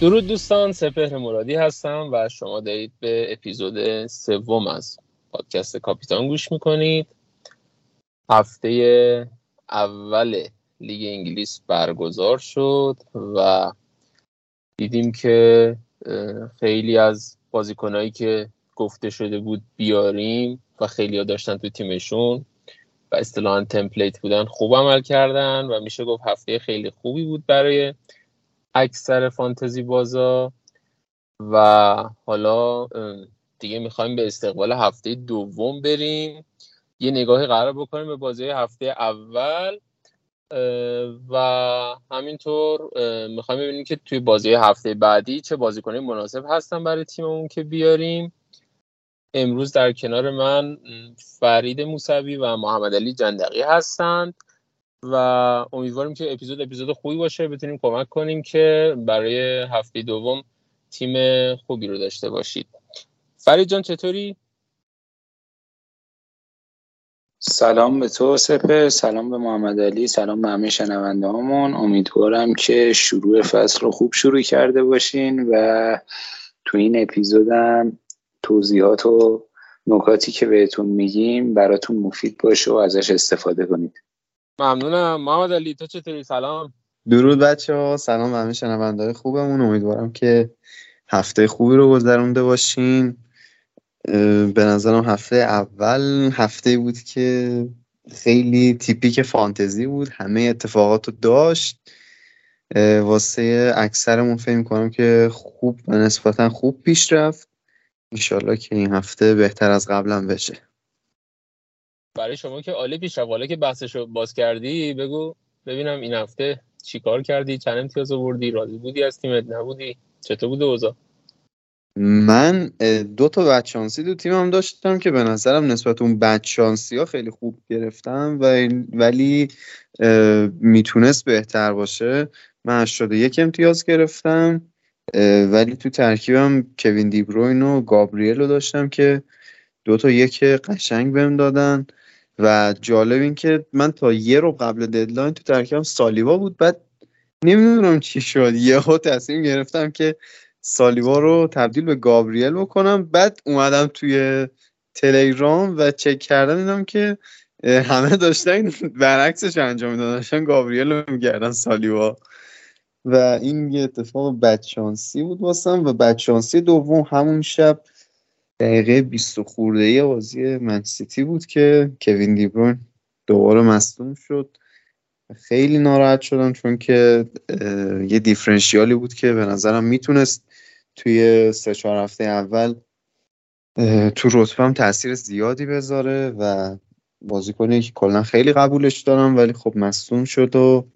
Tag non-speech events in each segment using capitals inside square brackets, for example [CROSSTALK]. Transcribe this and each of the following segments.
درود دوستان سپهر مرادی هستم و شما دارید به اپیزود سوم از پادکست کاپیتان گوش می‌کنید. هفته اول لیگ انگلیس برگزار شد و دیدیم که خیلی از بازیکنهایی که گفته شده بود بیاریم و خیلی ها داشتن تو تیمشون و اصطلاحا تمپلیت بودن خوب عمل کردن و میشه گفت هفته خیلی خوبی بود برای اکثر فانتزی بازا و حالا دیگه می‌خوایم به استقبال هفته دوم بریم. یه نگاهی قرار بکنیم به بازی هفته اول و همینطور می‌خوایم ببینیم که توی بازی هفته بعدی چه بازیکنی مناسب هستن برای تیممون که بیاریم. امروز در کنار من فرید موسوی و محمد علی جندقی هستند و امیدواریم که اپیزود اپیزود خوبی باشه. بتونیم کمک کنیم که برای هفته دوم تیم خوبی رو داشته باشید. فرید جان چطوری؟ سلام به تو سپه. سلام به محمد علی. سلام به همه شنونده همون امیدوارم که شروع فصل رو خوب شروع کرده باشین و تو این اپیزودم توضیحات و نکاتی که بهتون میگیم براتون مفید باشه و ازش استفاده کنید. ممنونم. محمد علی تو چطوری؟ سلام. درود بچه ها سلام همه شنونده خوبمون. امیدوارم که هفته خوبی رو گذرونده باشین. به نظرم هفته اول هفته بود که خیلی تیپیک فانتزی بود. همه اتفاقات رو داشت. واسه اکثرمون فکر کنم که خوب نسبتا خوب پیش رفت. انشالله که این هفته بهتر از قبلا بشه. برای شما که عالی پیش حالا که بحثش رو باز کردی بگو ببینم این هفته چیکار کردی چند امتیاز آوردی راضی بودی از تیمت نبودی؟ چطور بوده اوضاع؟ من دو تا بدشانسی دو تیمم داشتم که به نظرم نسبت اون بدشانسی ها خیلی خوب گرفتم و ولی می‌تونست بهتر باشه. من 81 امتیاز گرفتم ولی تو ترکیبم کوین دیبروین و گابریل رو داشتم که دو تا یک قشنگ بهم دادن. و جالب این که من تا یه رو قبل ددلاین تو ترکیبم سالیوا بود. بعد نمی‌دونم چی شد. یهو تصمیم گرفتم که سالیوا رو تبدیل به گابریل بکنم. بعد اومدم توی تلگرام و چک کردم. دیدم که همه داشتن برعکسش انجام می‌دادن. داشتن گابریل رو میگردن سالیوا و این یه اتفاق بدشانسی بود واسم و بدشانسی دوم همون شب دقیقه 20 خورده ای بازی منسیتی بود که کوین دیبرون دوباره مصدوم شد. خیلی ناراحت شدم چون که یه دیفرنشیالی بود که به نظرم می‌تونست توی سه چهار هفته اول تو رتبه هم تاثیر زیادی بذاره و بازیکنی که کلا خیلی قبولش دارم ولی خب مصدوم شد و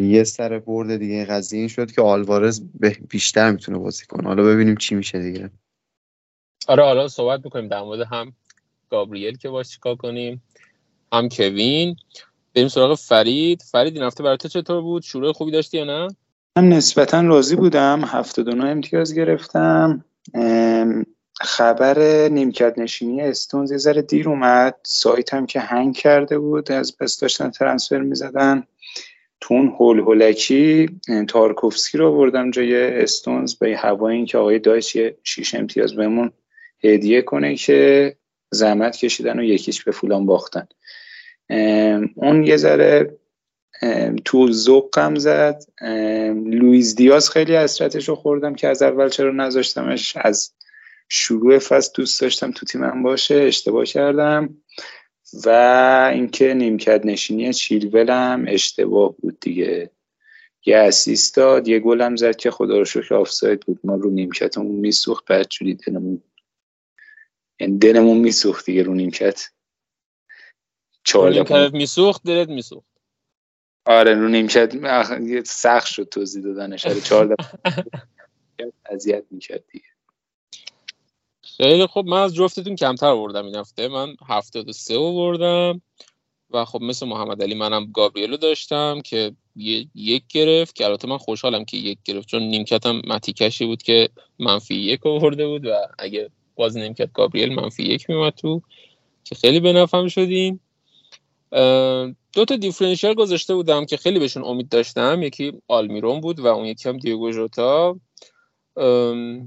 یه سر برد دیگه قضیه این شد که آلوارز بیشتر می‌تونه بازی کنه. حالا ببینیم چی میشه دیگه. آره حالا صحبت می‌کنیم در مورد هم گابریل که باش چیکار کنیم هم کوین. بریم سراغ فرید. فرید این هفته برای تو چطور بود؟ شروع خوبی داشتی یا نه؟ من نسبتا راضی بودم. هفته دو امتیاز گرفتم. خبر نیمکت نشینی استونز یه ذره دیر اومد. سایت هم که هنگ کرده بود از بس داشتن ترنسفر می‌زدن. تو اون هول هولکی تارکوفسکی رو بردم جای استونز. به هوای که آقای یه شیش امتیاز بهمون هدیه کنه که زحمت کشیدن و یکیش به فولان باختن. اون یه ذره تو ذوقم زد. لویز دیاز خیلی اسرتش رو خوردم که از اول چرا نذاشتمش؟ از شروع فصل دوست داشتم تو تیمم باشه اشتباه کردم. و اینکه نیمکت نشینی چیلولم اشتباه بود دیگه. یه اسیست داد یه گلم زد که خدا رو شکر آفساید بود. ما رو نیمکتمون میسوخت بعد جوری دلمون یعنی دلمون میسوخت دیگه رو نیمکت. چهارده میسوخت دلت میسوخت. آره رو نیمکت سخت شد توضیح دادنش. آره چهارده [LAUGHS] اذیت می‌کرد دیگه. خیلی خب من از جفتتون کمتر آوردم این هفته. من هفتاد و سه آوردم. و خب مثل محمد علی منم گابریلو داشتم که یک گرفت. که البته من خوشحالم که یک گرفت. چون نیمکتم متیکشی بود که منفی یک آورده بود و اگه باز نیمکت گابریل منفی یک میومد تو که خیلی به نفهم شدیم. دو تا دیفرنشیال گذاشته بودم که خیلی بهشون امید داشتم. یکی آلمیرون بود و اون یکی هم دیگو ژوتا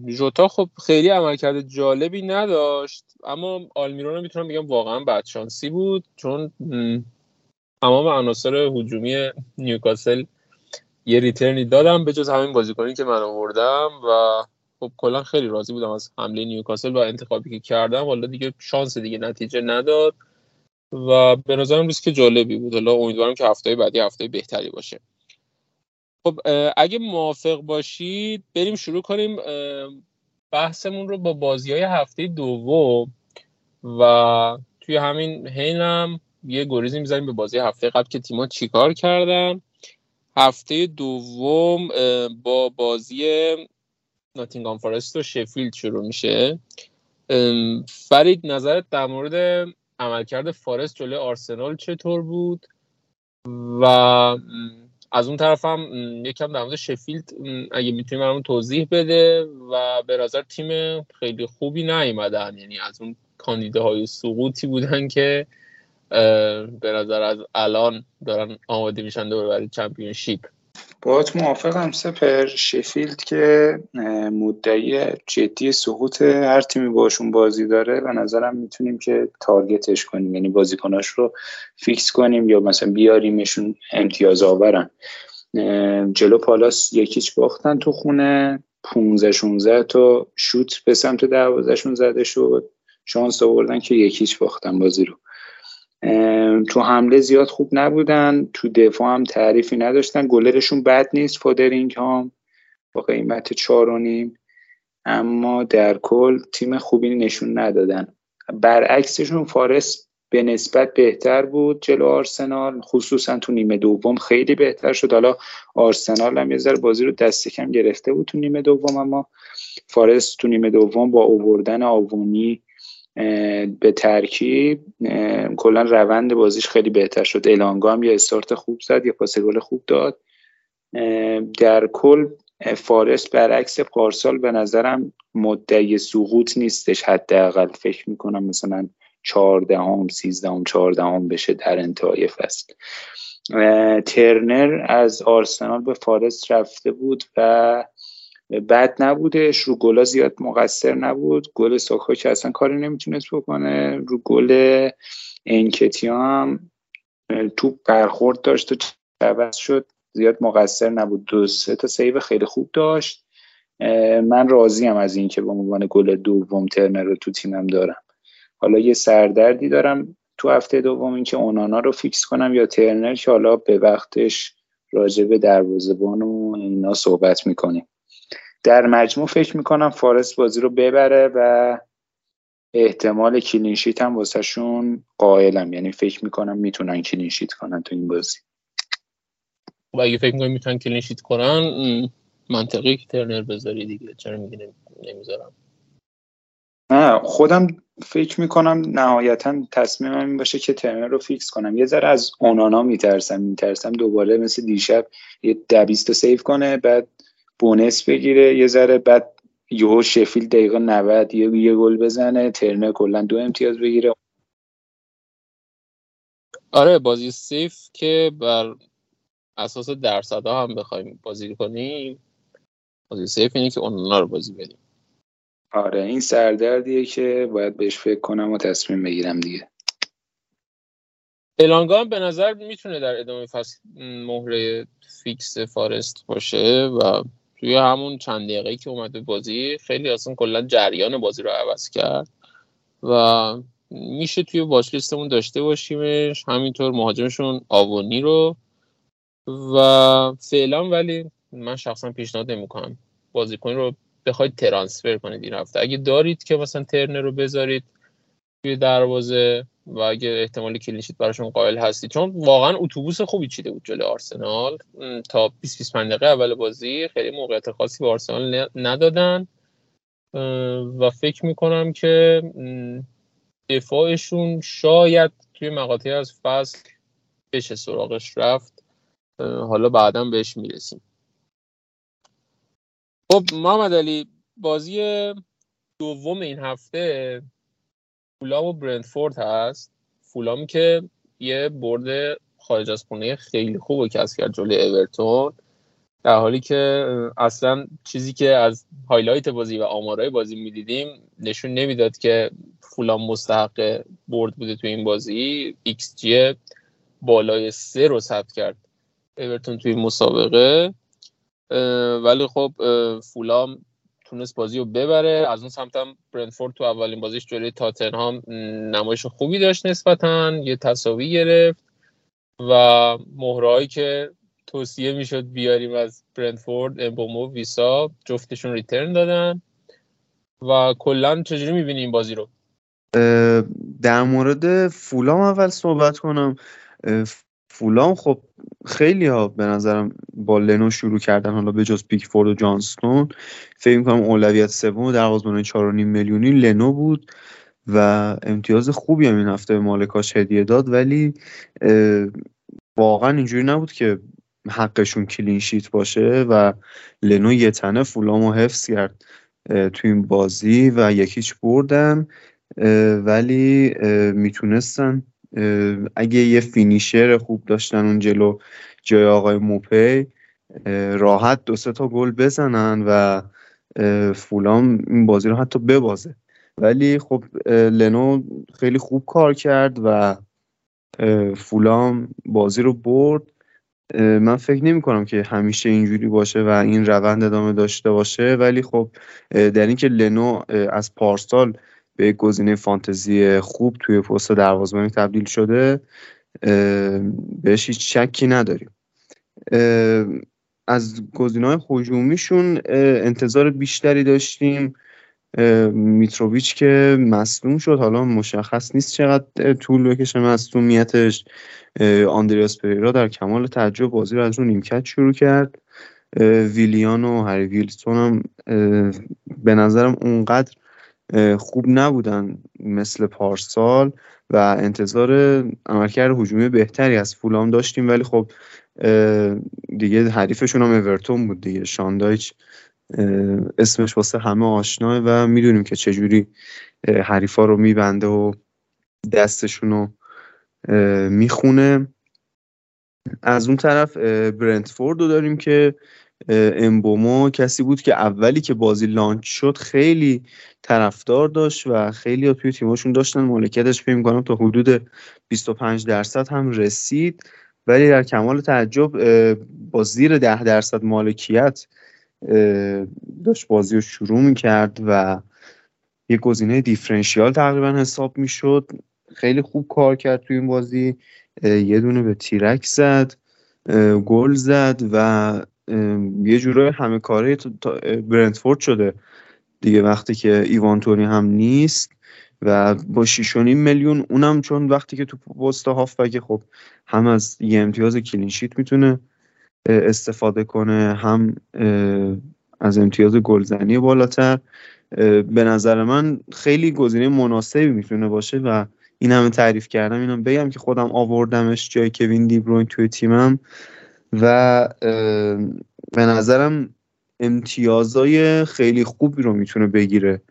ژوتا خب خیلی عملکرد جالبی نداشت اما آلمیرون رو می‌تونم بگم واقعا بدشانسی بود چون تمام عناصر هجومی نیوکاسل یه ریترنی دادم به جز همین بازیکنی که من آوردم و خب کلا خیلی راضی بودم از حمله نیوکاسل و انتخابی که کردم. حالا دیگه شانس دیگه نتیجه نداد و به نظرم که جالبی بود. حالا امیدوارم که هفته بعدی هفته بهتری باشه. خب اگه موافق باشید بریم شروع کنیم بحثمون رو با بازی های هفته دوم و توی همین حینم یه گریزی می‌زنیم به بازی هفته قبل که تیما چیکار کردن. هفته دوم با بازی ناتینگام فارست و شفیلد شروع میشه. فرید نظرت در مورد عملکرد فارست جلوی آرسنال چطور بود؟ و از اون طرف هم یکم در مورد شفیلد اگه می‌تونیم برامون توضیح بده و به نظر تیم خیلی خوبی نیومدن. یعنی از اون کاندیداهای سقوطی بودن که به نظر از الان دارن آماده میشن دور برای چمپیونشیپ. باید موافقم سپر. شفیلد که مدعی جدی سقوط هر تیمی باشون بازی داره و نظرم می‌تونیم که تارگتش کنیم. یعنی بازیکناش رو فیکس کنیم یا مثلا بیاریمشون امتیاز آورن. جلو پالاس یکیچ باختن تو خونه 15 16 تا شوت به سمت دروازهشون زده شد. شانس آوردن که یکیچ باختن بازی رو. تو حمله زیاد خوب نبودن تو دفاع هم تعریفی نداشتن. گلرشون بد نیست فودرینگ هم با قیمت چار و نیم. اما در کل تیم خوبی نشون ندادن. برعکسشون فارس به نسبت بهتر بود جلو آرسنال خصوصا تو نیمه دوم خیلی بهتر شد. حالا آرسنال هم یه ذره بازی رو دست کم گرفته بود تو نیمه دوم اما فارس تو نیمه دوم با اووردن آوونی به ترکیب کلا روند بازیش خیلی بهتر شد. الانگا هم یه استارت خوب زد یه پاس گل خوب داد. در کل فارس برعکس پارسال به نظرم مدعی سقوط نیستش حداقل. فکر می‌کنم مثلا چهاردهم سیزدهم چهاردهم بشه در انتهای فصل. ترنر از آرسنال به فارست رفته بود و بد نبودش رو گلا زیاد مقصر نبود. گل ساکا که اصلا کاری نمی‌تونست بکنه. رو گل انکتیا هم توپ برخورد داشت و عوض شد. زیاد مقصر نبود. دو سه تا save خیلی خوب داشت. من راضیم از اینکه به عنوان گل دوم ترنر رو تو تیمم دارم. حالا یه سردردی دارم تو هفته دوم اینکه اونانا رو fix کنم یا ترنر که حالا به وقتش راجع به دروازه‌بان و اینا صحبت می‌کنیم. در مجموع فکر می‌کنم فارست بازی رو ببره و احتمال clean sheet هم واسهشون قائلم. یعنی فکر می‌کنم می‌تونن clean sheet کنن تو این بازی. و اگه فکر می‌کنم می‌تونن clean sheet کنن منطقی که ترنر بذاری دیگه. چرا میگی نمی‌ذارم؟ نه خودم فکر می‌کنم نهایتا تصمیمم این باشه که ترنر رو fix کنم. یه ذره از اونانا میترسم میترسم دوباره مثل دیشب یه دویست save کنه بعد bonus بگیره یه ذره بعد یهو شفیلد دقیقه 90 یه یه گل بزنه ترنر کلا دو امتیاز بگیره. آره بازی safe که بر اساس درصدها هم بخوایم بازی کنیم. بازی سیف اینه که اونها رو بازی بدیم. آره این سردردیه که باید بهش فکر کنم و تصمیم بگیرم دیگه. الانگا به نظر می‌تونه در ادامه فصل مهره فیکس فارست باشه و توی همون چند دقیقه که اومده بازی خیلی اصلا کلا جریان بازی رو عوض کرد و میشه توی واچ لیستمون داشته باشیمش همینطور مهاجمشون آوونی رو و فعلا ولی من شخصا پیشنهاد نمی‌کنم بازیکن رو بخواید ترانسفر کنید این هفته. اگه دارید که مثلا ترنر رو بذارید توی دروازه و اگه احتمال کلینشیت براشون قائل هستی. چون واقعا اتوبوس خوبی چیده بود جلوی آرسنال. تا 20 25 دقیقه اول بازی خیلی موقعیت خاصی به آرسنال ندادن. و فکر می‌کنم که دفاعشون شاید توی مقاطعی از فصل بشه سراغش رفت. حالا بعدا بهش می‌رسیم. خب محمد علی بازی دوم این هفته فولام و برندفورد هست. فولامی که یه برد خارج از خونه خیلی خوب کسب کرد جلوی اورتون. در حالی که اصلا چیزی که از هایلایت بازی و آمارای بازی می‌دیدیم نشون نمی‌داد که فولام مستحق برد بوده تو این بازی. ایکس جی بالای سه رو ثبت کرد اورتون توی مسابقه. ولی خب فولام تونست بازی رو ببره. از اون سمتم برنفورد تو اولین بازیش جلوی تاتنهام نمایش خوبی داشت نسبتا. یه تساوی گرفت و مهره‌هایی که توصیه می‌شد بیاریم از برنفورد امبومو ویسا جفتشون return دادن. و کلا چجوری می‌بینی این بازی رو؟ در مورد فولام اول صحبت کنم. فولام خب خیلی ها به نظرم با لنو شروع کردن حالا به جز پیکفورد و جانستون فکر کنم اولویت سوم دروازه‌بان 4.5 میلیونی لنو بود و امتیاز خوبی هم این هفته به مالکاش هدیه داد ولی واقعا اینجوری نبود که حقشون کلین شیت باشه و لنو یه تنه فولامو حفظ کرد تو این بازی و یکیچ بردن ولی می‌تونستن اگه یه فینیشر خوب داشتن اون جلو جای آقای موپی راحت دو سه تا گل بزنن و فولام این بازی رو حتی ببازه. ولی خب لنو خیلی خوب کار کرد و فولام بازی رو برد. من فکر نمی کنم که همیشه اینجوری باشه و این روند ادامه داشته باشه. ولی خب در اینکه لنو از پارسال به گزینه فانتزی خوب توی پست دروازه‌بانی تبدیل شده بهش هیچ شکی نداریم. از گزینه‌های هجومیشون انتظار بیشتری داشتیم. میتروویچ که مصدوم شد حالا مشخص نیست چقدر طول بکشه مصدومیتش. آندریاس پریرا در کمال تعجب بازی رو از رو نیمکت شروع کرد. ویلیان و هری ویلسون هم به نظرم اونقدر خوب نبودن مثل پارسال و انتظار عملکرد هجومی بهتری از فولام داشتیم. ولی خب دیگه حریفشون هم اورتون بود دیگه. شاندایچ اسمش واسه همه آشناه و می‌دونیم که چجوری حریفا رو میبنده و دستشون رو می‌خونه. از اون طرف برنتفورد رو داریم که امبومو کسی بود که اولی که بازی لانچ شد خیلی طرفدار داشت و خیلی ها توی تیماشون داشتن. مالکیتش فکر کنم تا حدود 25 درصد هم رسید. ولی در کمال تعجب با زیر 10 درصد مالکیت داشت بازی رو شروع می‌کرد و یه گزینه دیفرنشیال تقریبا حساب می‌شد. خیلی خوب کار کرد توی این بازی. یه دونه به تیرک زد گل زد و یه جورای همه کاره برنتفورد شده. دیگه وقتی که ایوان تونی هم نیست و با 6.5 میلیون اونم چون وقتی که تو پست هافبک خب هم از یه امتیاز کلینشیت می‌تونه استفاده کنه هم از امتیاز گلزنی بالاتر. به نظر من خیلی گزینه مناسبی می‌تونه باشه و این همه تعریف کردم اینم بگم که خودم آوردمش جای کوین دیبروین توی تیمم. و به نظرم امتیازای خیلی خوبی رو می‌تونه بگیره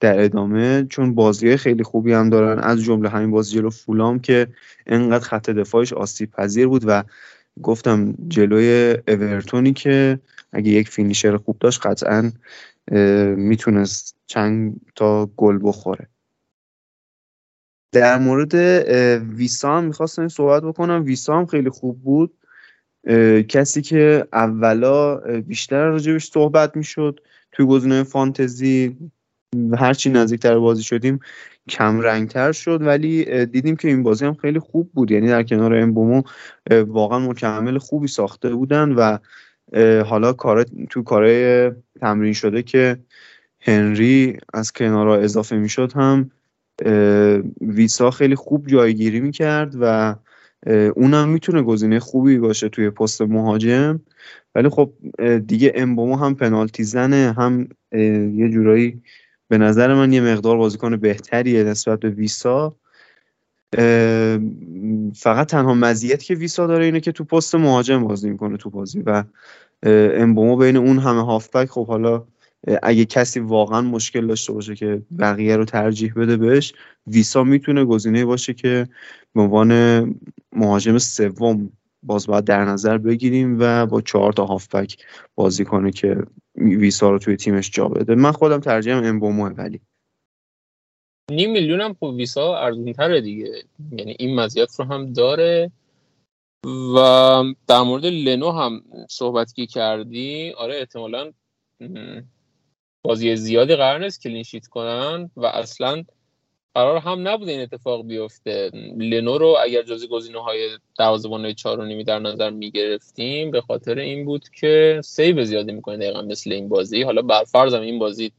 در ادامه چون بازی خیلی خوبی هم دارن. از جمله همین بازی جلو فولام که انقدر خط دفاعش آسیب پذیر بود و گفتم جلوی اورتونی که اگه یک فینیشر خوب داشت قطعا می‌تونست چند تا گل بخوره. در مورد ویسا هم می‌خواستم صحبت بکنم. ویسا هم خیلی خوب بود. کسی که اولا بیشتر راجبش صحبت می‌شد توی گزینه فانتزی. هرچی نزدیکتر بازی شدیم کم رنگتر شد ولی دیدیم که این بازی هم خیلی خوب بود. یعنی در کنار امبومو واقعا مکمل خوبی ساخته بودن و حالا کار تو کارهای تمرین شده که هنری از کنارا اضافه می‌شد هم ویسا خیلی خوب جایگیری می‌کرد و اونم می‌تونه گزینه خوبی باشه توی پست مهاجم. ولی خب دیگه امبومو هم پنالتی زنه هم یه جورایی به نظر من یه مقدار بازیکن بهتریه نسبت به ویسا. فقط تنها مزیت که ویسا داره اینه که تو پست مهاجم بازی می‌کنه تو بازی و امبومو بین اون همه هافبک خب حالا اگه کسی واقعا مشکل داشته باشه که بقیه رو ترجیح بده بهش ویسا می‌تونه گزینه باشه که به عنوان مهاجم سوم باز باید در نظر بگیریم و با چهار تا هافبک بازی کنه که ویسا رو توی تیمش جا بده. من خودم ترجیحم امبوموه ولی. نیم میلیون هم خب ویسا ارزون تره دیگه. یعنی این مزیت رو هم داره. و در مورد لنو هم صحبت که کردی آره احتمالا بازی زیادی قرار نیست clean sheet کنن و اصلا قرار هم نبوده این اتفاق بیفته. لنو رو اگر جزی گزینه های دروازه‌بان چهار و نیمی در نظر می‌گرفتیم به خاطر این بود که save زیادی می‌کنه دقیقا مثل این بازی. حالا بر فرضم این بازی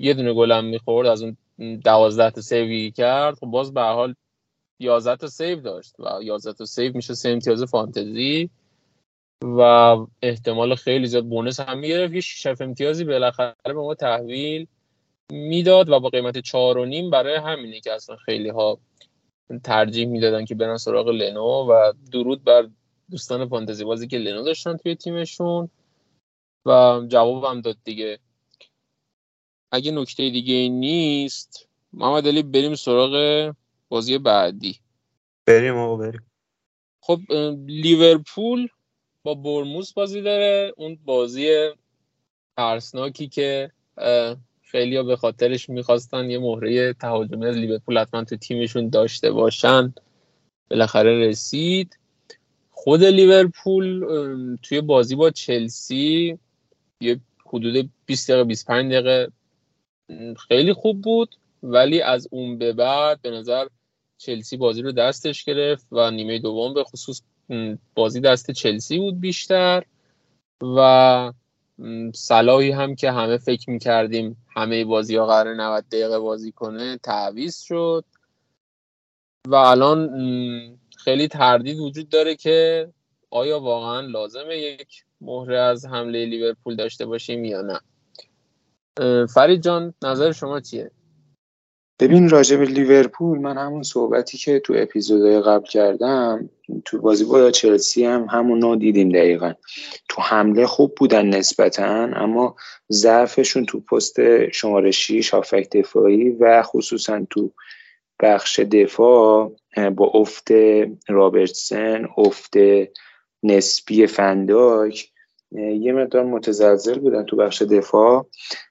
یه دونه گلم می‌خورد از اون دوازده تا save ی کرد. خب باز به هر حال 11 تا save داشت و 11 تا save میشه سه امتیاز فانتزی و احتمال خیلی زیاد bonus هم می‌گرفت. یه 6 امتیازی بالاخره به ما تحویل می‌داد و با قیمت چهار و نیم برای همینه که اصلا خیلی ها ترجیح می‌دادن که برن سراغ لنو و درود بر دوستان فانتزی بازی که لنو داشتن توی تیمشون و جوابم داد دیگه. اگه نکته دیگه نیست محمد علی بریم سراغ بازی بعدی. بریم آقا بریم. خب لیورپول با برموس بازی داره. اون بازی ترسناکی که خیلی به خاطرش می‌خواستن یه مهره تهاجمی از لیورپول حتما تو تیمشون داشته باشن. بالاخره رسید. خود لیورپول توی بازی با چلسی یه حدود 20 دقیقه 25 دقیقه خیلی خوب بود. ولی از اون به بعد به نظر چلسی بازی رو دستش گرفت و نیمه دوم به خصوص بازی دست چلسی بود بیشتر. و صلاحی هم که همه فکر می‌کردیم همه بازی ها قرار 90 دقیقه بازی کنه تعویز شد. و الان خیلی تردید وجود داره که آیا واقعا لازمه یک مهره از حمله لیورپول داشته باشیم یا نه. فرید جان نظر شما چیه؟ ببین راجع به لیورپول من همون صحبتی که تو اپیزودهای قبل کردم تو بازی با چلسی هم همون نوع دیدیم دقیقا. تو حمله خوب بودن نسبتا اما ضعفشون تو پست شماره 6 هافک دفاعی و خصوصا تو بخش دفاع با افت رابرتسن افت نسبی فنداک یه مقدار متزلزل بودن تو بخش دفاع.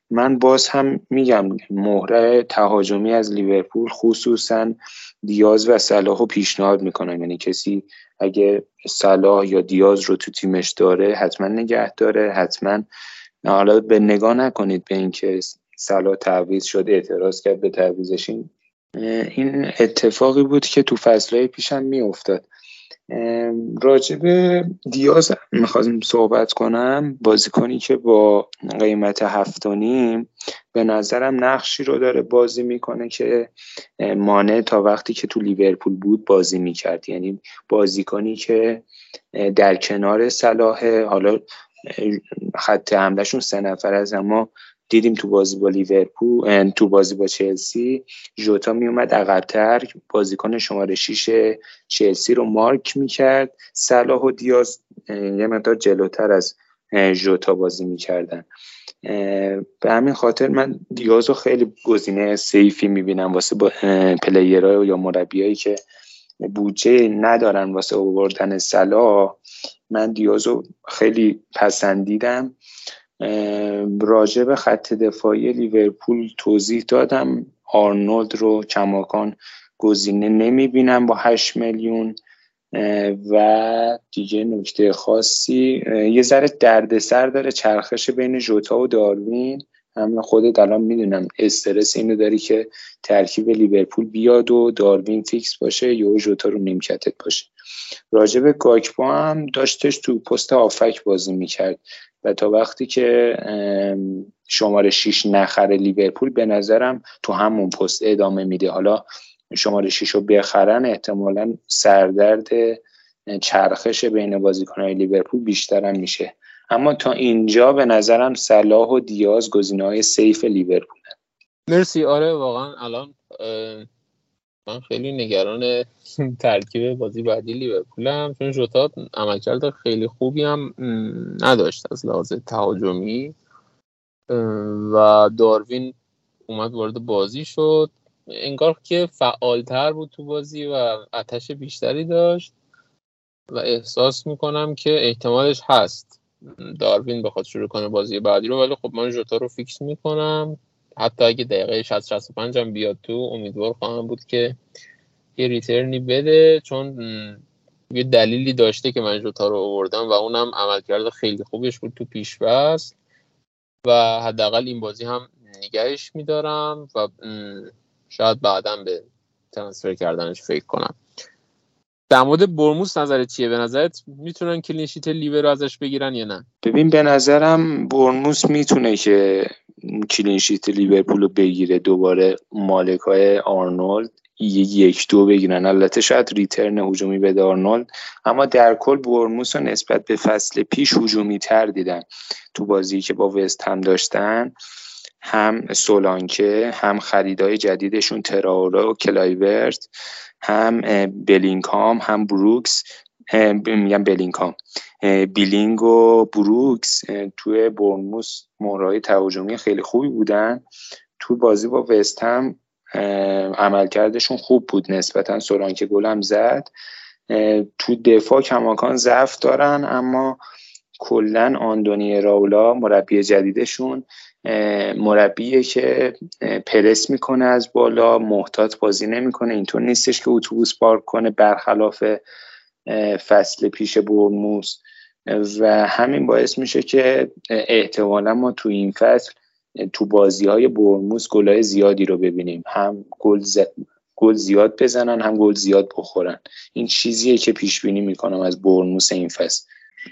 من باز هم میگم مهره تهاجمی از لیورپول خصوصا دیاز و صلاح رو پیشنهاد می‌کنم. یعنی کسی اگه صلاح یا دیاز رو تو تیمش داره حتما نگه داره حتما حالا به نگاه نکنید به اینکه صلاح تعویض شد اعتراض کرد به تعویزش این اتفاقی بود که تو فصلهای پیشم میافتاد. راجب دیاز می‌خواستم صحبت کنم بازیکنی که با قیمت هفتانیم به نظرم نقشی رو داره بازی می‌کنه که مانع تا وقتی که تو لیورپول بود بازی می‌کرد. یعنی بازیکنی که در کنار صلاح حالا خط حملهشون سه نفر از اما دیدیم تو بازی با لیورپول تو بازی با چلسی ژوتا میومد عقبتر بازیکن شماره 6 چلسی رو مارک می‌کرد. صلاح و دیاز یه مقدار جلوتر از ژوتا بازی می‌کردن. به همین خاطر من دیاز رو خیلی گزینه سیفی می‌بینم واسه پلیرها یا مربیایی که بودجه ندارن واسه آوردن صلاح. من دیازو خیلی پسندیدم. راجع به خط دفاعی لیورپول توضیح دادم. آرنولد رو کماکان گزینه نمی بینم با 8 میلیون و دیگه نکته خاصی یه ذره دردسر داره چرخش بین جوتا و داروین. هم خودت الان می‌دونم استرس اینو داری که ترکیب لیورپول بیاد و داروین فیکس باشه یا جوتا رو نیمکتت باشه. راجب گاکپا هم داشتش تو پست آفک بازی می‌کرد و تا وقتی که شماره 6 نخره لیورپول به نظرم تو همون پست ادامه میده. حالا شماره 6 رو بخرن احتمالا سردرد چرخش بین بازیکنهای لیورپول بیشتر هم میشه. اما تا اینجا به نظرم صلاح و دیاز گزینه های سیف لیورپول. مرسی. آره واقعا الان من خیلی نگران [LAUGHS] ترکیب بازی بعدی لیورپولم چون جوتا عملکرد خیلی خوبی هم نداشت از لحاظ تهاجمی. و داروین اومد وارد بازی شد. انگار که فعالتر بود تو بازی و آتش بیشتری داشت. و احساس می‌کنم که احتمالش هست. داروین بخواد شروع کنه بازی بعدی رو ولی خب من جوتا رو فیکس می‌کنم. حتی اگه دقیقه 60 65 هم بیاد تو امیدوار خواهم بود که یه ریترنی بده. چون یه دلیلی داشته که من جوتا رو آوردم و اونم عملکرد خیلی خوبش بود تو پیش و حداقل این بازی هم نگهش میدارم و شاید بعدا به ترانسفر کردنش فکر کنم. در مورد برموس نظرت چیه؟ به نظرت می‌تونن کلینشیت لیور رو ازش بگیرن یا نه؟ ببین به نظرم بورنموث می‌تونه که clean sheet لیورپول رو بگیره دوباره مالک های آرنولد یک دو بگیرن. البته شاید return هجومی به آرنولد اما در کل بورنموث رو نسبت به فصل پیش هجومی تر دیدن. تو بازی که با وست هم داشتن هم سولانکه هم خریدای جدیدشون تراوره و کلایورت هم بیلینگ هم هم بروکس میگم بلینکام. بیلینگ و بروکس توی برموس مهرهای تهاجمی خیلی خوبی بودن. تو بازی با وست هم عملکردشون خوب بود. نسبتا سولانکه گلم زد. تو دفاع کماکان ضعف دارن اما کلا آندونی راولا مربی جدیدشون. مربیه که پرس می‌کنه از بالا محتاط بازی نمی‌کنه اینطور نیستش که اتوبوس پارک کنه برخلاف فصل پیش برموس و همین باعث میشه که احتمالا ما تو این فصل تو بازی های برموس گلای زیادی رو ببینیم. هم گل گل زیاد بزنن هم گل زیاد بخورن. این چیزیه که پیش بینی می‌کنم از برموس این فصل.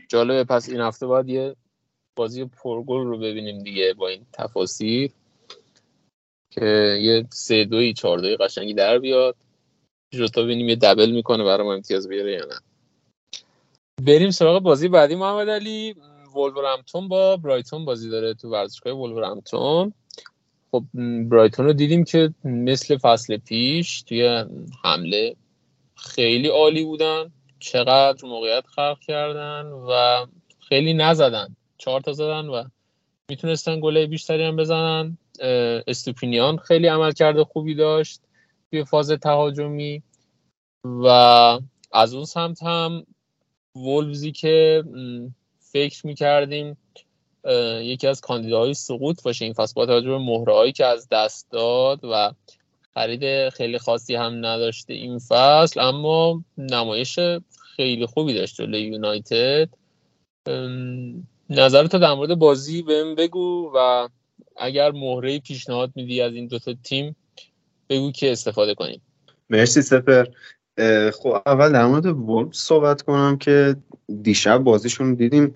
جالبه پس این هفته باید یه بازی پرگل رو ببینیم دیگه با این تفاصیل که یه سه دوی چهار دوی قشنگی در بیاد. جوتا ببینیم یه دبل می‌کنه برای ما امتیاز بیاره یا نه. بریم سراغ بازی بعدی محمد علی. با برایتون بازی داره تو ورزشگاه وولورهمپتون. خب برایتون رو دیدیم که مثل فصل پیش توی حمله خیلی عالی بودن. چقدر موقعیت خلق کردن و خیلی نزدن. چهار تا زدن و می‌تونستن گله بیشتری هم بزنن. استوپینیان خیلی عمل کرده خوبی داشت توی فاز تهاجمی و از اون سمت هم وولفزی که فکر می‌کردیم یکی از کاندیداهای سقوط باشه. این فصل با توجه به مهرهایی که از دست داد و خرید خیلی خاصی هم نداشته این فصل اما نمایش خیلی خوبی داشت جلوی یونایتد. نظرت در مورد بازی بهم بگو و اگر مهره پیشنهاد میدی از این دوتا تیم بگو که استفاده کنیم. مرسی سپر. خب اول در مورد وولف صحبت کنم که دیشب بازیشون دیدیم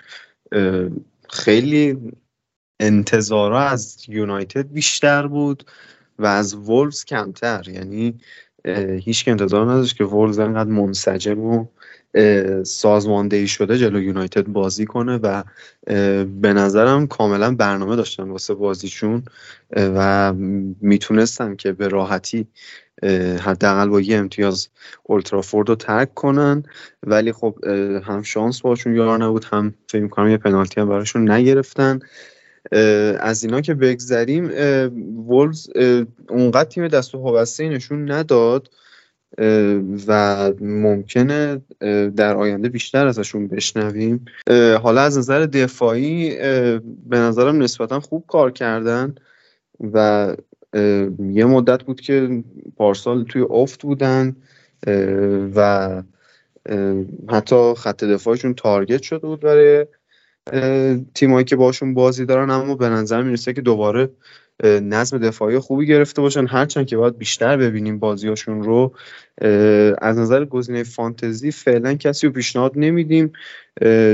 خیلی انتظارا از یونایتد بیشتر بود و از وولفز کمتر. یعنی هیچ که انتظار نداشت که وولفز انقدر منسجم و سازماندهی شده جلو یونایتد بازی کنه و به نظرم کاملا برنامه داشتن واسه بازیشون و می‌تونستن که به راحتی حداقل با یه امتیاز اولترافورد رو ترک کنن. ولی خب هم شانس باشون یار نبود هم فکر می‌کنم یه پنالتی هم براشون نگرفتن. از اینا که بگذریم وولز اونقدر تیم دست و نشون نداد. و ممکنه در آینده بیشتر ازشون بشنویم. حالا از نظر دفاعی به نظرم نسبتا خوب کار کردن و یه مدت بود که پارسال توی افت بودن و حتی خط دفاعشون تارگت شده بود برای تیمایی که باشون بازی دارن اما به نظر می‌رسه که دوباره نظم دفاعی خوبی گرفته باشن. هرچند که باید بیشتر ببینیم بازیاشون رو از نظر گزینه فانتزی فعلا کسی رو پیشنهاد نمیدیم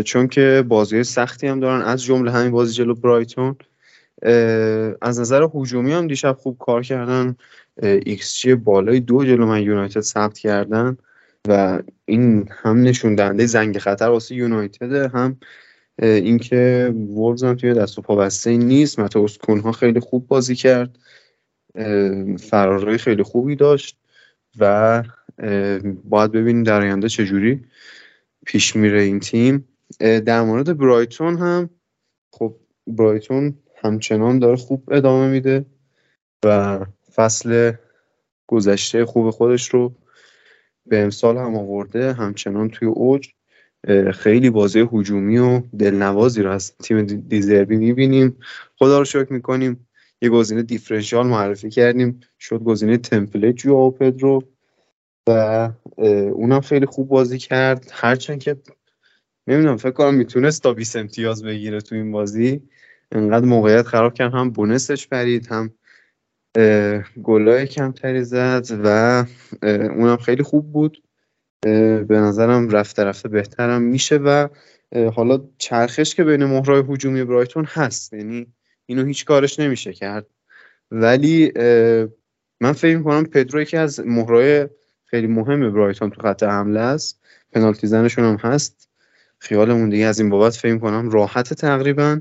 چون که بازی سختی هم دارن. از جمله همین بازی جلو برایتون از نظر هجومی هم دیشب خوب کار کردن. ایکس جی بالای دو جلو من یونایتد ثبت کردن و این هم نشون دهنده زنگ خطر واسه یونایتد هم اینکه وولز هم توی دست و پا بسته نیست. ماتئوس کونیا خیلی خوب بازی کرد. فرارای خیلی خوبی داشت و باید ببینیم در آینده چجوری پیش میره این تیم. در مورد برایتون هم خب برایتون همچنان داره خوب ادامه میده و فصل گذشته خوب خودش رو به امسال هم آورده همچنان توی اوج. خیلی بازی هجومی و دلنوازی رو از تیم دیزربی می‌بینیم. خدا رو شکر می‌کنیم یه گزینه دیفرنشیال معرفی کردیم. شد گزینه تمپلیت جو پدرو و اونم خیلی خوب بازی کرد. هرچند که نمی‌دونم فکر کنم می‌تونست تا 20 امتیاز بگیره تو این بازی. انقدر موقعیت خراب کرد. هم بونسش برید هم گلای کمتری زد و اونم خیلی خوب بود. به نظرم رفته رفته بهترم میشه و حالا چرخش که بین مهرای هجومی برایتون هست یعنی اینو هیچ کارش نمیشه کرد. ولی من فکر می‌کنم پدرو یکی از مهرای خیلی مهم برایتون تو خط حمله است. پنالتی زنشون هم هست. خیالمون دیگه از این بابت فکر کنم راحت تقریبا.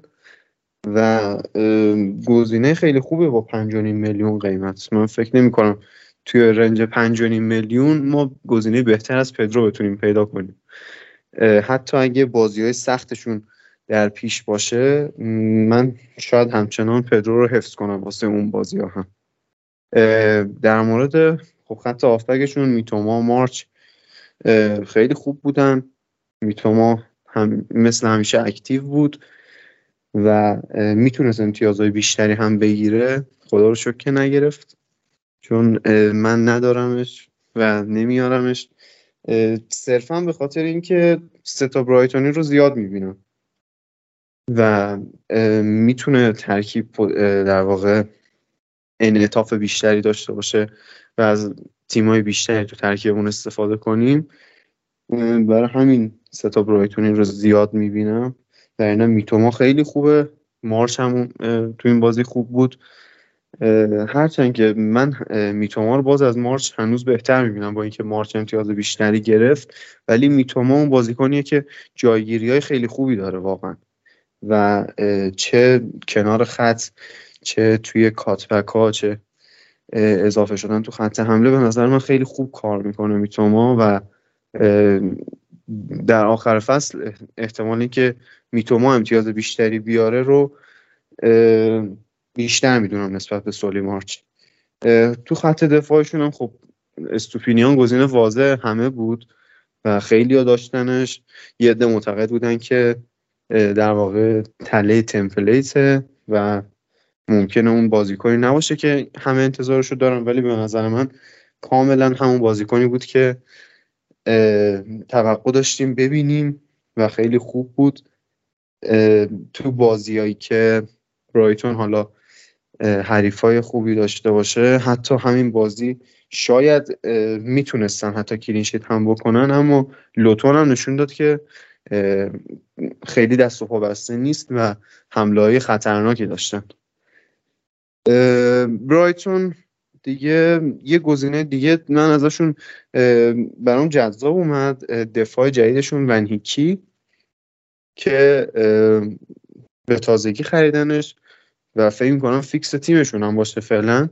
و گزینه خیلی خوبه با 5.5 میلیون قیمت. من فکر نمی کنم توی رنج 5.5 میلیون ما گزینه بهتر از پدرو بتونیم پیدا کنیم. حتی اگه بازی های سختشون در پیش باشه من شاید همچنان پدرو رو حفظ کنم واسه اون بازی ها هم در مورد خب خط آفبگشون میتوما مارچ خیلی خوب بودن. میتوما هم مثل همیشه اکتیو بود و می‌تونست امتیازهای بیشتری هم بگیره. خدا رو شکر نگرفت. چون من ندارمش و نمیارمش. صرفا به خاطر اینکه ستا برایتونی رو زیاد می‌بینم. و می‌تونه ترکیب در واقع انعطاف بیشتری داشته باشه و از تیمای بیشتری تو ترکیبمون استفاده کنیم. برای همین ستا برایتونی رو زیاد می‌بینم. در این میتوما خیلی خوبه. مارچ هم تو این بازی خوب بود. هرچند که من میتوما رو باز از مارچ هنوز بهتر می‌بینم با اینکه مارچ امتیاز بیشتری گرفت ولی میتوما اون بازیکنیه که جایگیری های خیلی خوبی داره واقعا. و چه کنار خط چه توی کاتبک ها چه اضافه شدن تو خط حمله به نظر من خیلی خوب کار می‌کنه میتوما و در آخر فصل احتمالی که میتوما امتیاز بیشتری بیاره رو بیشتر می‌دونم نسبت به سولی مارچ تو خط دفاعشون هم خب استوپینیان گزینه واضح همه بود و خیلی ها داشتنش. یه عده معتقد بودن که در واقع تله تمپلیته و ممکنه اون بازیکنی نباشه که همه انتظارشو دارن ولی به نظر من کاملا همون بازیکنی بود که توقع داشتیم ببینیم و خیلی خوب بود. تو بازیایی که برایتون حالا حریفای خوبی داشته باشه. حتی همین بازی شاید می‌تونستن حتی کلینشیت هم بکنن اما لوتون هم نشون داد که خیلی دست و پا بسته نیست و حمله های خطرناکی داشتن. برایتون دیگه یه گزینه دیگه من ازشون برام جذاب اومد دفاع جدیدشون ونهیکی که به تازگی خریدنش. و فکر می‌کنم فیکس تیمشون هم باشه فعلا.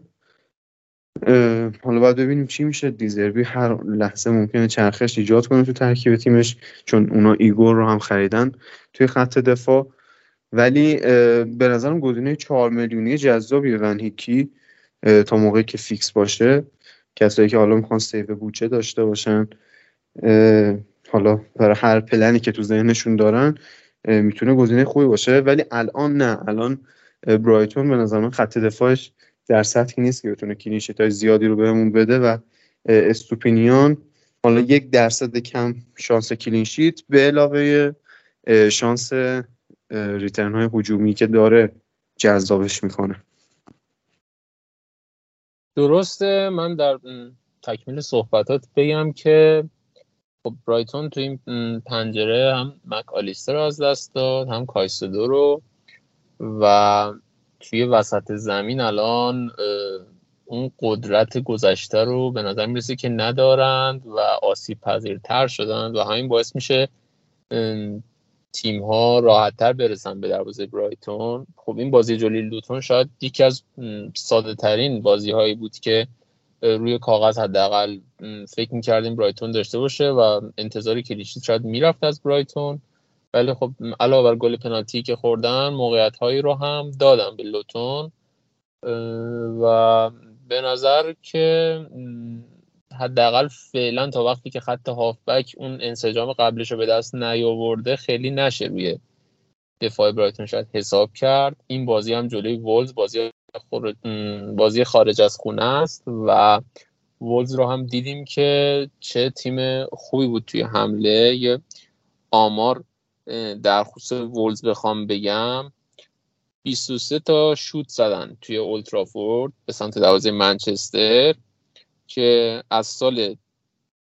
حالا باید ببینیم چی میشه. دزربی هر لحظه ممکنه چرخش ایجاد کنه تو ترکیب تیمش چون اونا ایگور رو هم خریدن توی خط دفاع. ولی به نظرم گزینه چهار میلیونی جذابیه ون هکه تا موقعی که فیکس باشه. کسایی که حالا می‌خوان save بودجه داشته باشن حالا برای هر پلنی که تو ذهنشون دارن می‌تونه گزینه خوبی باشه. ولی الان نه. الان برایتون به نظر من خط دفاعش در سطحی نیست که بتونه clean sheet های زیادی رو بهمون بده و استوپینیان حالا یک درصد کم شانس clean sheet به علاوه شانس return های هجومی که داره جذابش می‌کنه. درسته. من در تکمیل صحبتات بگم که خب برایتون تو این پنجره هم مک آلیستر از دست داد هم کایسدو رو. و توی وسط زمین الان اون قدرت گذشته رو به نظر می‌رسه که ندارند و آسیب پذیرتر شدند و همین باعث میشه تیم ها راحت تر برسن به دروازه برایتون. خب این بازی جلوی لوتون شاید یکی از ساده ترین بازی هایی بود که روی کاغذ حداقل فکر می‌کردیم برایتون داشته باشه و انتظار کلیشیت شاید می‌رفت از برایتون. ولی خب علاوه بر گل پنالتی که خوردن موقعیت هایی رو هم دادن به لوتون. و به نظر که حداقل فعلا تا وقتی که خط هافبک اون انسجام قبلش رو به دست نیاورده خیلی نشه روی دفاع برایتون. شاید حساب کرد. این بازی هم جلوی وولز بازی بازی خارج از خونه است و وولز رو هم دیدیم که چه تیم خوبی بود توی حمله. یه آمار در خصوص وولز بخوام بگم 23 تا شوت زدن توی اولترافورد به سمت دروازه منچستر که از سال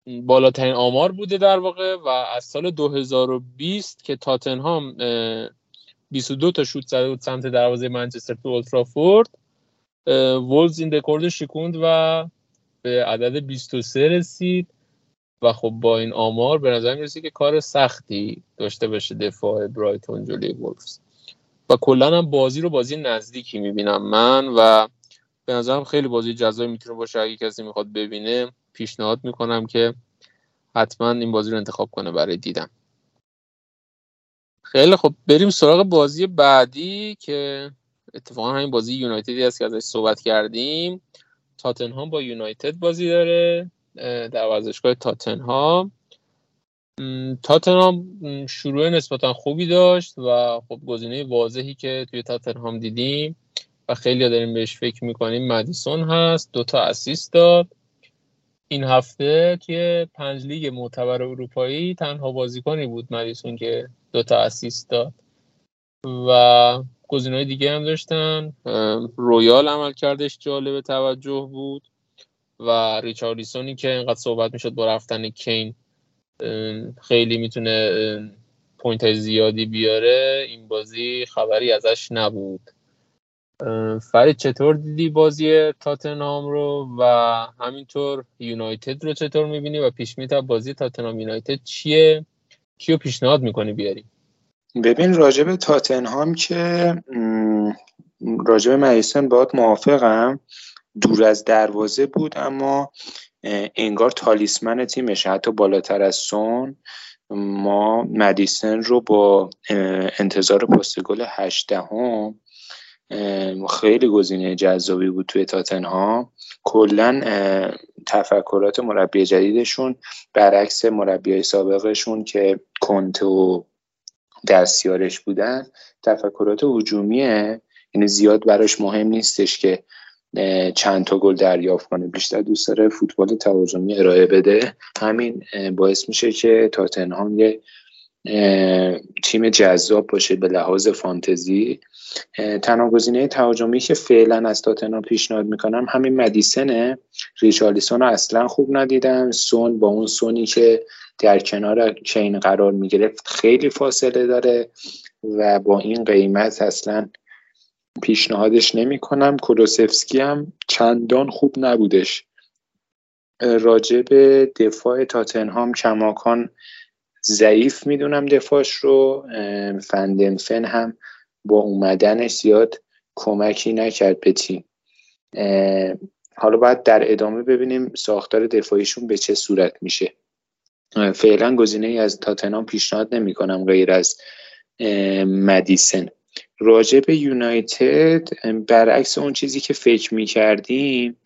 بالاترین آمار بوده در واقع و از سال 2020 که تاتنهام 22 تا شوت زده بود سمت دروازه منچستر تو اولترافورد وولز این رکورد شکوند و به عدد 23 رسید. و خب با این آمار به نظر می‌رسه که کار سختی داشته باشه دفاع برایتون جلوی وولفز. و کلا هم بازی رو بازی نزدیکی می‌بینم من و به نظرم خیلی بازی جذابی می‌تونه باشه. اگه کسی می‌خواد ببینه پیشنهاد می‌کنم که حتما این بازی رو انتخاب کنه برای دیدن. خیلی خب بریم سراغ بازی بعدی که اتفاقا همین بازی یونایتدی هست که ازش صحبت کردیم. تاتنهام با یونایتد بازی داره. در ورزشگاه تاتنهام. تاتنهام شروع نسبتا خوبی داشت و خب گزینه واضحی که توی تاتنهام دیدیم و خیلی داریم بهش فکر می‌کنیم مدیسون هست. دوتا اسیست داد. این هفته توی پنج لیگ معتبر اروپایی تنها بازیکنی بود مدیسون که دوتا assist داد. و گزینه‌های دیگه هم داشتن. رویال عملکردش جالب توجه بود. و ریچارلیسونی که اینقدر صحبت می‌شد با رفتن کین خیلی می‌تونه point های زیادی بیاره این بازی خبری ازش نبود. فرید چطور دیدی بازی تاتنهام رو و همینطور یونایتد رو چطور می‌بینی و پیش‌بینیت بازی تاتنهام یونایتد چیه؟ کیو پیشنهاد می‌کنی بیاری؟ ببین راجب تاتنهام که راجب مریسن باید موافقم. دور از دروازه بود اما انگار تالیسمن تیمش حتی بالاتر از سون ما مدیسن رو با انتظار پست گل هشتهم خیلی گزینه جذابی بود توی تاتنهام. کلا تفکرات مربی جدیدشون برعکس مربی سابقشون که کنت و دستیارش بودن تفکرات هجومیه. یعنی زیاد براش مهم نیستش که چند تا گل دریافت کنه بیشتر دوست داره فوتبال تهاجمی ارائه بده. همین باعث میشه که تاتنهام یه تیم جذاب باشه به لحاظ فانتزی. تنها گزینه تهاجمی که فعلا از تاتنهام پیشنهاد می‌کنم همین مدیسنه. ریچارلیسون رو اصلا خوب ندیدم. سون با اون سونی که در کنار کین قرار می‌گرفت خیلی فاصله داره و با این قیمت اصلا پیشنهادش نمی کنم کلوسفسکی هم چندان خوب نبودش. راجع به دفاع تاتنهام کماکان ضعیف می‌دونم دفاعش رو. فندنفن هم با اومدنش زیاد کمکی نکرد به تیم. حالا باید در ادامه ببینیم ساختار دفاعیشون به چه صورت میشه. فعلا گزینه ای از تاتنهام پیشنهاد نمی کنم غیر از مدیسن. راجع به یونایتد برعکس اون چیزی که فکر می کردیم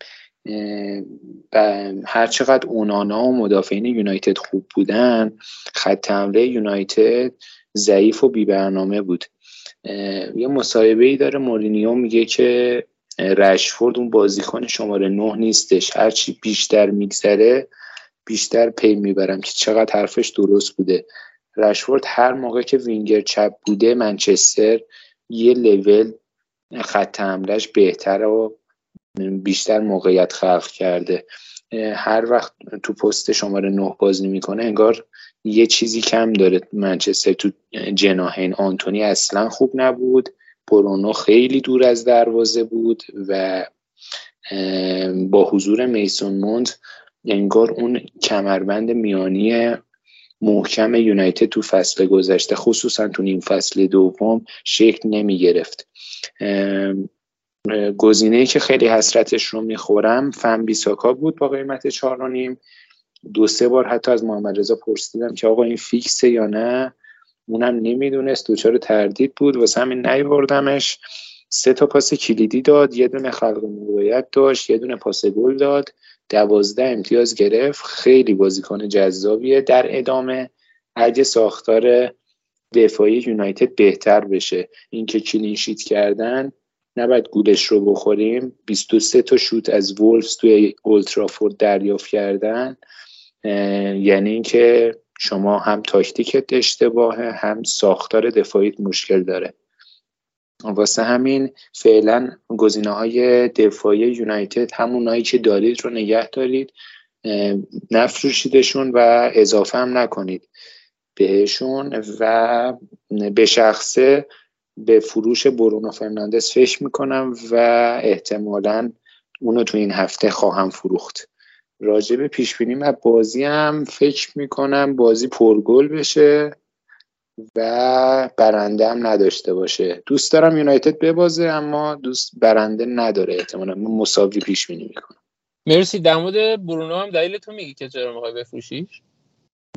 هر چقدر اونانا و مدافعین یونایتد خوب بودن خط حمله یونایتد ضعیف و بی برنامه بود یه مصاحبه ای داره مورینیو میگه که رشفورد اون بازیکن شماره نه نیستش. هرچی بیشتر میگذره بیشتر پی می‌برم که چقدر حرفش درست بوده. رشفورد هر موقع که وینگر چپ بوده منچستر یه لول خط حملش بهتر و بیشتر موقعیت خلق کرده. هر وقت تو پست شماره نه بازی می‌کنه انگار یه چیزی کم داره. منچستر تو جناهین آنتونی اصلا خوب نبود. برونو خیلی دور از دروازه بود و با حضور میسون موند انگار اون کمربند میانی محکم یونایتد تو فصل گذشته خصوصا تو نیم فصل دوم شکل نمی گرفت گزینه که خیلی حسرتش رو می‌خورم فن بیساکا بود با قیمت چهار نیم. دو سه بار حتی از محمد رضا پرسیدم که آقا این فیکسه یا نه؟ اونم نمی‌دونست دوچار تردید بود واسه همین نیوردمش سه تا پاس کلیدی داد یه دونه خلق موقعیت داشت یه دونه پاس گل داد. دوازده امتیاز گرفت. خیلی بازیکن جذابیه. در ادامه اگه ساختار دفاعی یونایتد بهتر بشه. اینکه کلینشیت کردن نباید گولش رو بخوریم. 23 تا شوت از وولفز توی اولترافورد دریافت کردن. یعنی اینکه شما هم تاکتیکت اشتباهه هم ساختار دفاعیت مشکل داره. واسه همین فعلا گزینه های دفاعی یونایتد همونایی که دارید رو نگه دارید نفروشیدشون و اضافه هم نکنید بهشون و به شخصه به فروش برونو فرناندز فکر می‌کنم و احتمالا اونو تو این هفته خواهم فروخت. راجع به پیش بینی و بازی هم فکر می‌کنم بازی پرگل بشه. و برنده هم نداشته باشه. دوست دارم یونایتد ببازه اما دوست برنده نداره. احتمالا مساوی پیش بینی می‌کنم. مرسی. در مورد برونو هم دلیل تو میگی که چرا می‌خوای بفروشیش؟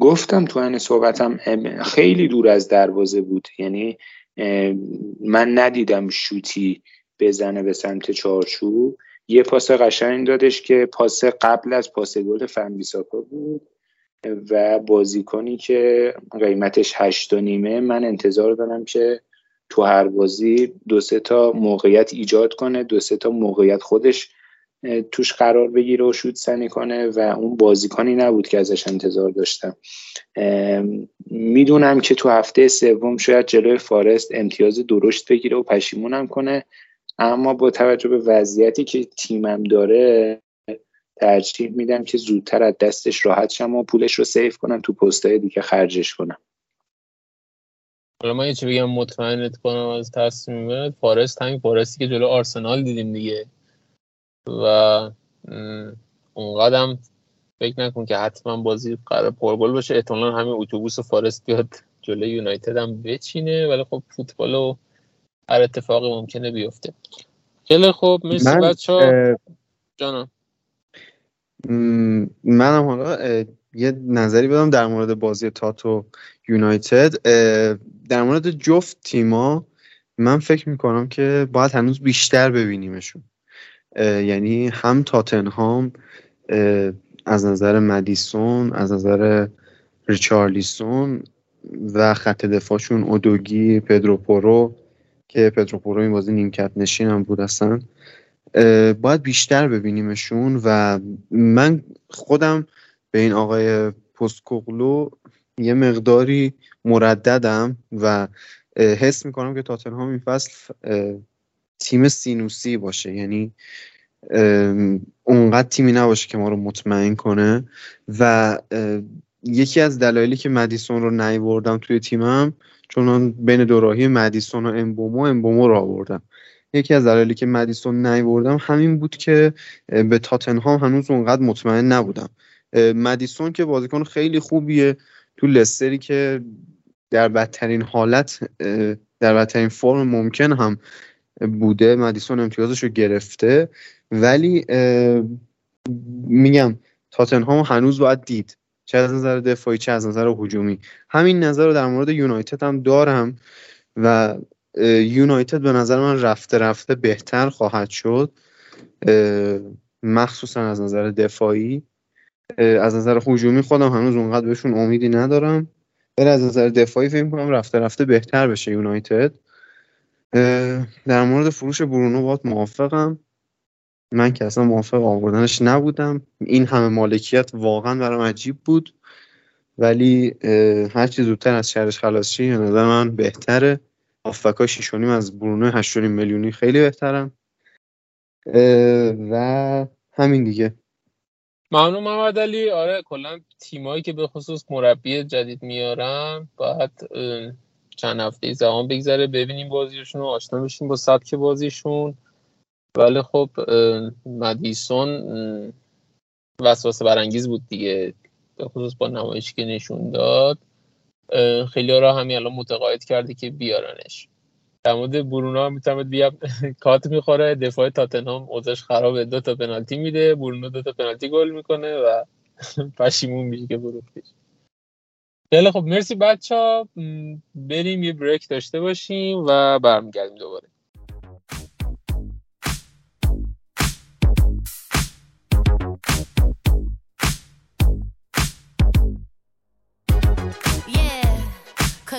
گفتم تو این صحبتم خیلی دور از دروازه بود. یعنی من ندیدم شوتی بزنه به سمت چارچوب. یه پاس قشنگ دادش که پاس قبل از پاس گل فنبیساکا بود. و بازیکنی که قیمتش هشت و نیمه من انتظار دارم که تو هر بازی دو سه تا موقعیت ایجاد کنه دو سه تا موقعیت خودش توش قرار بگیره و شوت سنی کنه و اون بازیکنی نبود که ازش انتظار داشتم. می‌دونم که تو هفته سوم شاید جلوی فارست امتیاز درشت بگیره و پشیمونم کنه اما با توجه به وضعیتی که تیمم داره ترجیح میدم که زودتر از دستش راحت شم و پولش رو سیف کنم تو پستای دیگه خرجش کنم. حالا من یه چی بگم مطمئنت کنم از تصمیمت فارست همین فارستی که جلو آرسنال دیدیم دیگه. و اونقدرم فکر نکن که حتما بازی قرار پرگل باشه. احتمالا همین اتوبوس فارست بیاد جلوی یونایتد هم بچینه. ولی خب فوتبال و هر اتفاقی ممکنه بیفته. خیلی خوب مرسی بچه ها جانم. منم حالا یه نظری بدم در مورد بازی تاتو یونایتد. در مورد جفت تیما من فکر می‌کنم که باید هنوز بیشتر ببینیمشون. یعنی هم تاتنهام از نظر مدیسون از نظر ریچارلیسون و خط دفاعشون اودوگی پدروپورو که پدروپورو این بازی نیمکت نشین هم بود اصلا. باید بیشتر ببینیمشون و من خودم به این آقای پستکوغلو یه مقداری مرددم و حس می‌کنم که تاتنهام این فصل تیم سینوسی باشه. یعنی اونقدر تیمی نباشه که ما رو مطمئن کنه و یکی از دلایلی که مدیسون رو نیوردم توی تیمم چون بین دوراهی مدیسون و امبومو امبومو رو آوردم. یکی از دلایلی که مدیسون نیوردم همین بود که به تاتنهام هنوز اونقدر مطمئن نبودم. مدیسون که بازیکن خیلی خوبیه. تو لستری که در بدترین حالت در بدترین فرم ممکن هم بوده مدیسون امتیازش رو گرفته. ولی میگم تاتنهام هنوز باید دید چه از نظر دفاعی چه از نظر هجومی. همین نظر رو در مورد یونایتد هم دارم و یونایتد به نظر من رفته رفته بهتر خواهد شد. مخصوصا از نظر دفاعی. از نظر هجومی خودم هنوز اونقدر بهشون امیدی ندارم. ولی از نظر دفاعی فکر کنم رفته رفته بهتر بشه یونایتد. در مورد فروش برونو باید موافقم. من که اصلا موافق آوردنش نبودم. این همه مالکیت واقعا برام عجیب بود. ولی هر چی زودتر از شهرش خلاص شی نظر من بهتره. آفکا شیشونیم از برونو هشتونیم میلیونی خیلی بهترم و همین دیگه. ممنون محمد علی. آره کلا تیمایی که به خصوص مربی جدید میارن باید چند هفته زمان بگذره ببینیم بازیشون رو آشنا بشیم با سبک بازیشون. ولی خب مدیسون وسوسه برانگیز بود دیگه به خصوص با نمایشی که نشون داد. خیلی را همین الان متقاعد کرده که بیارنش. در مورد برونو هم می‌تونه بیا [LAUGHS] کات می‌خوره دفاع تاتنهام اوضاعش خرابه دو تا پنالتی میده برونو دو تا پنالتی گل می‌کنه و [LAUGHS] پشیمون میشه که فروختیش خیلی خب مرسی بچه ها بریم یه بریک داشته باشیم و برمیگردیم دوباره.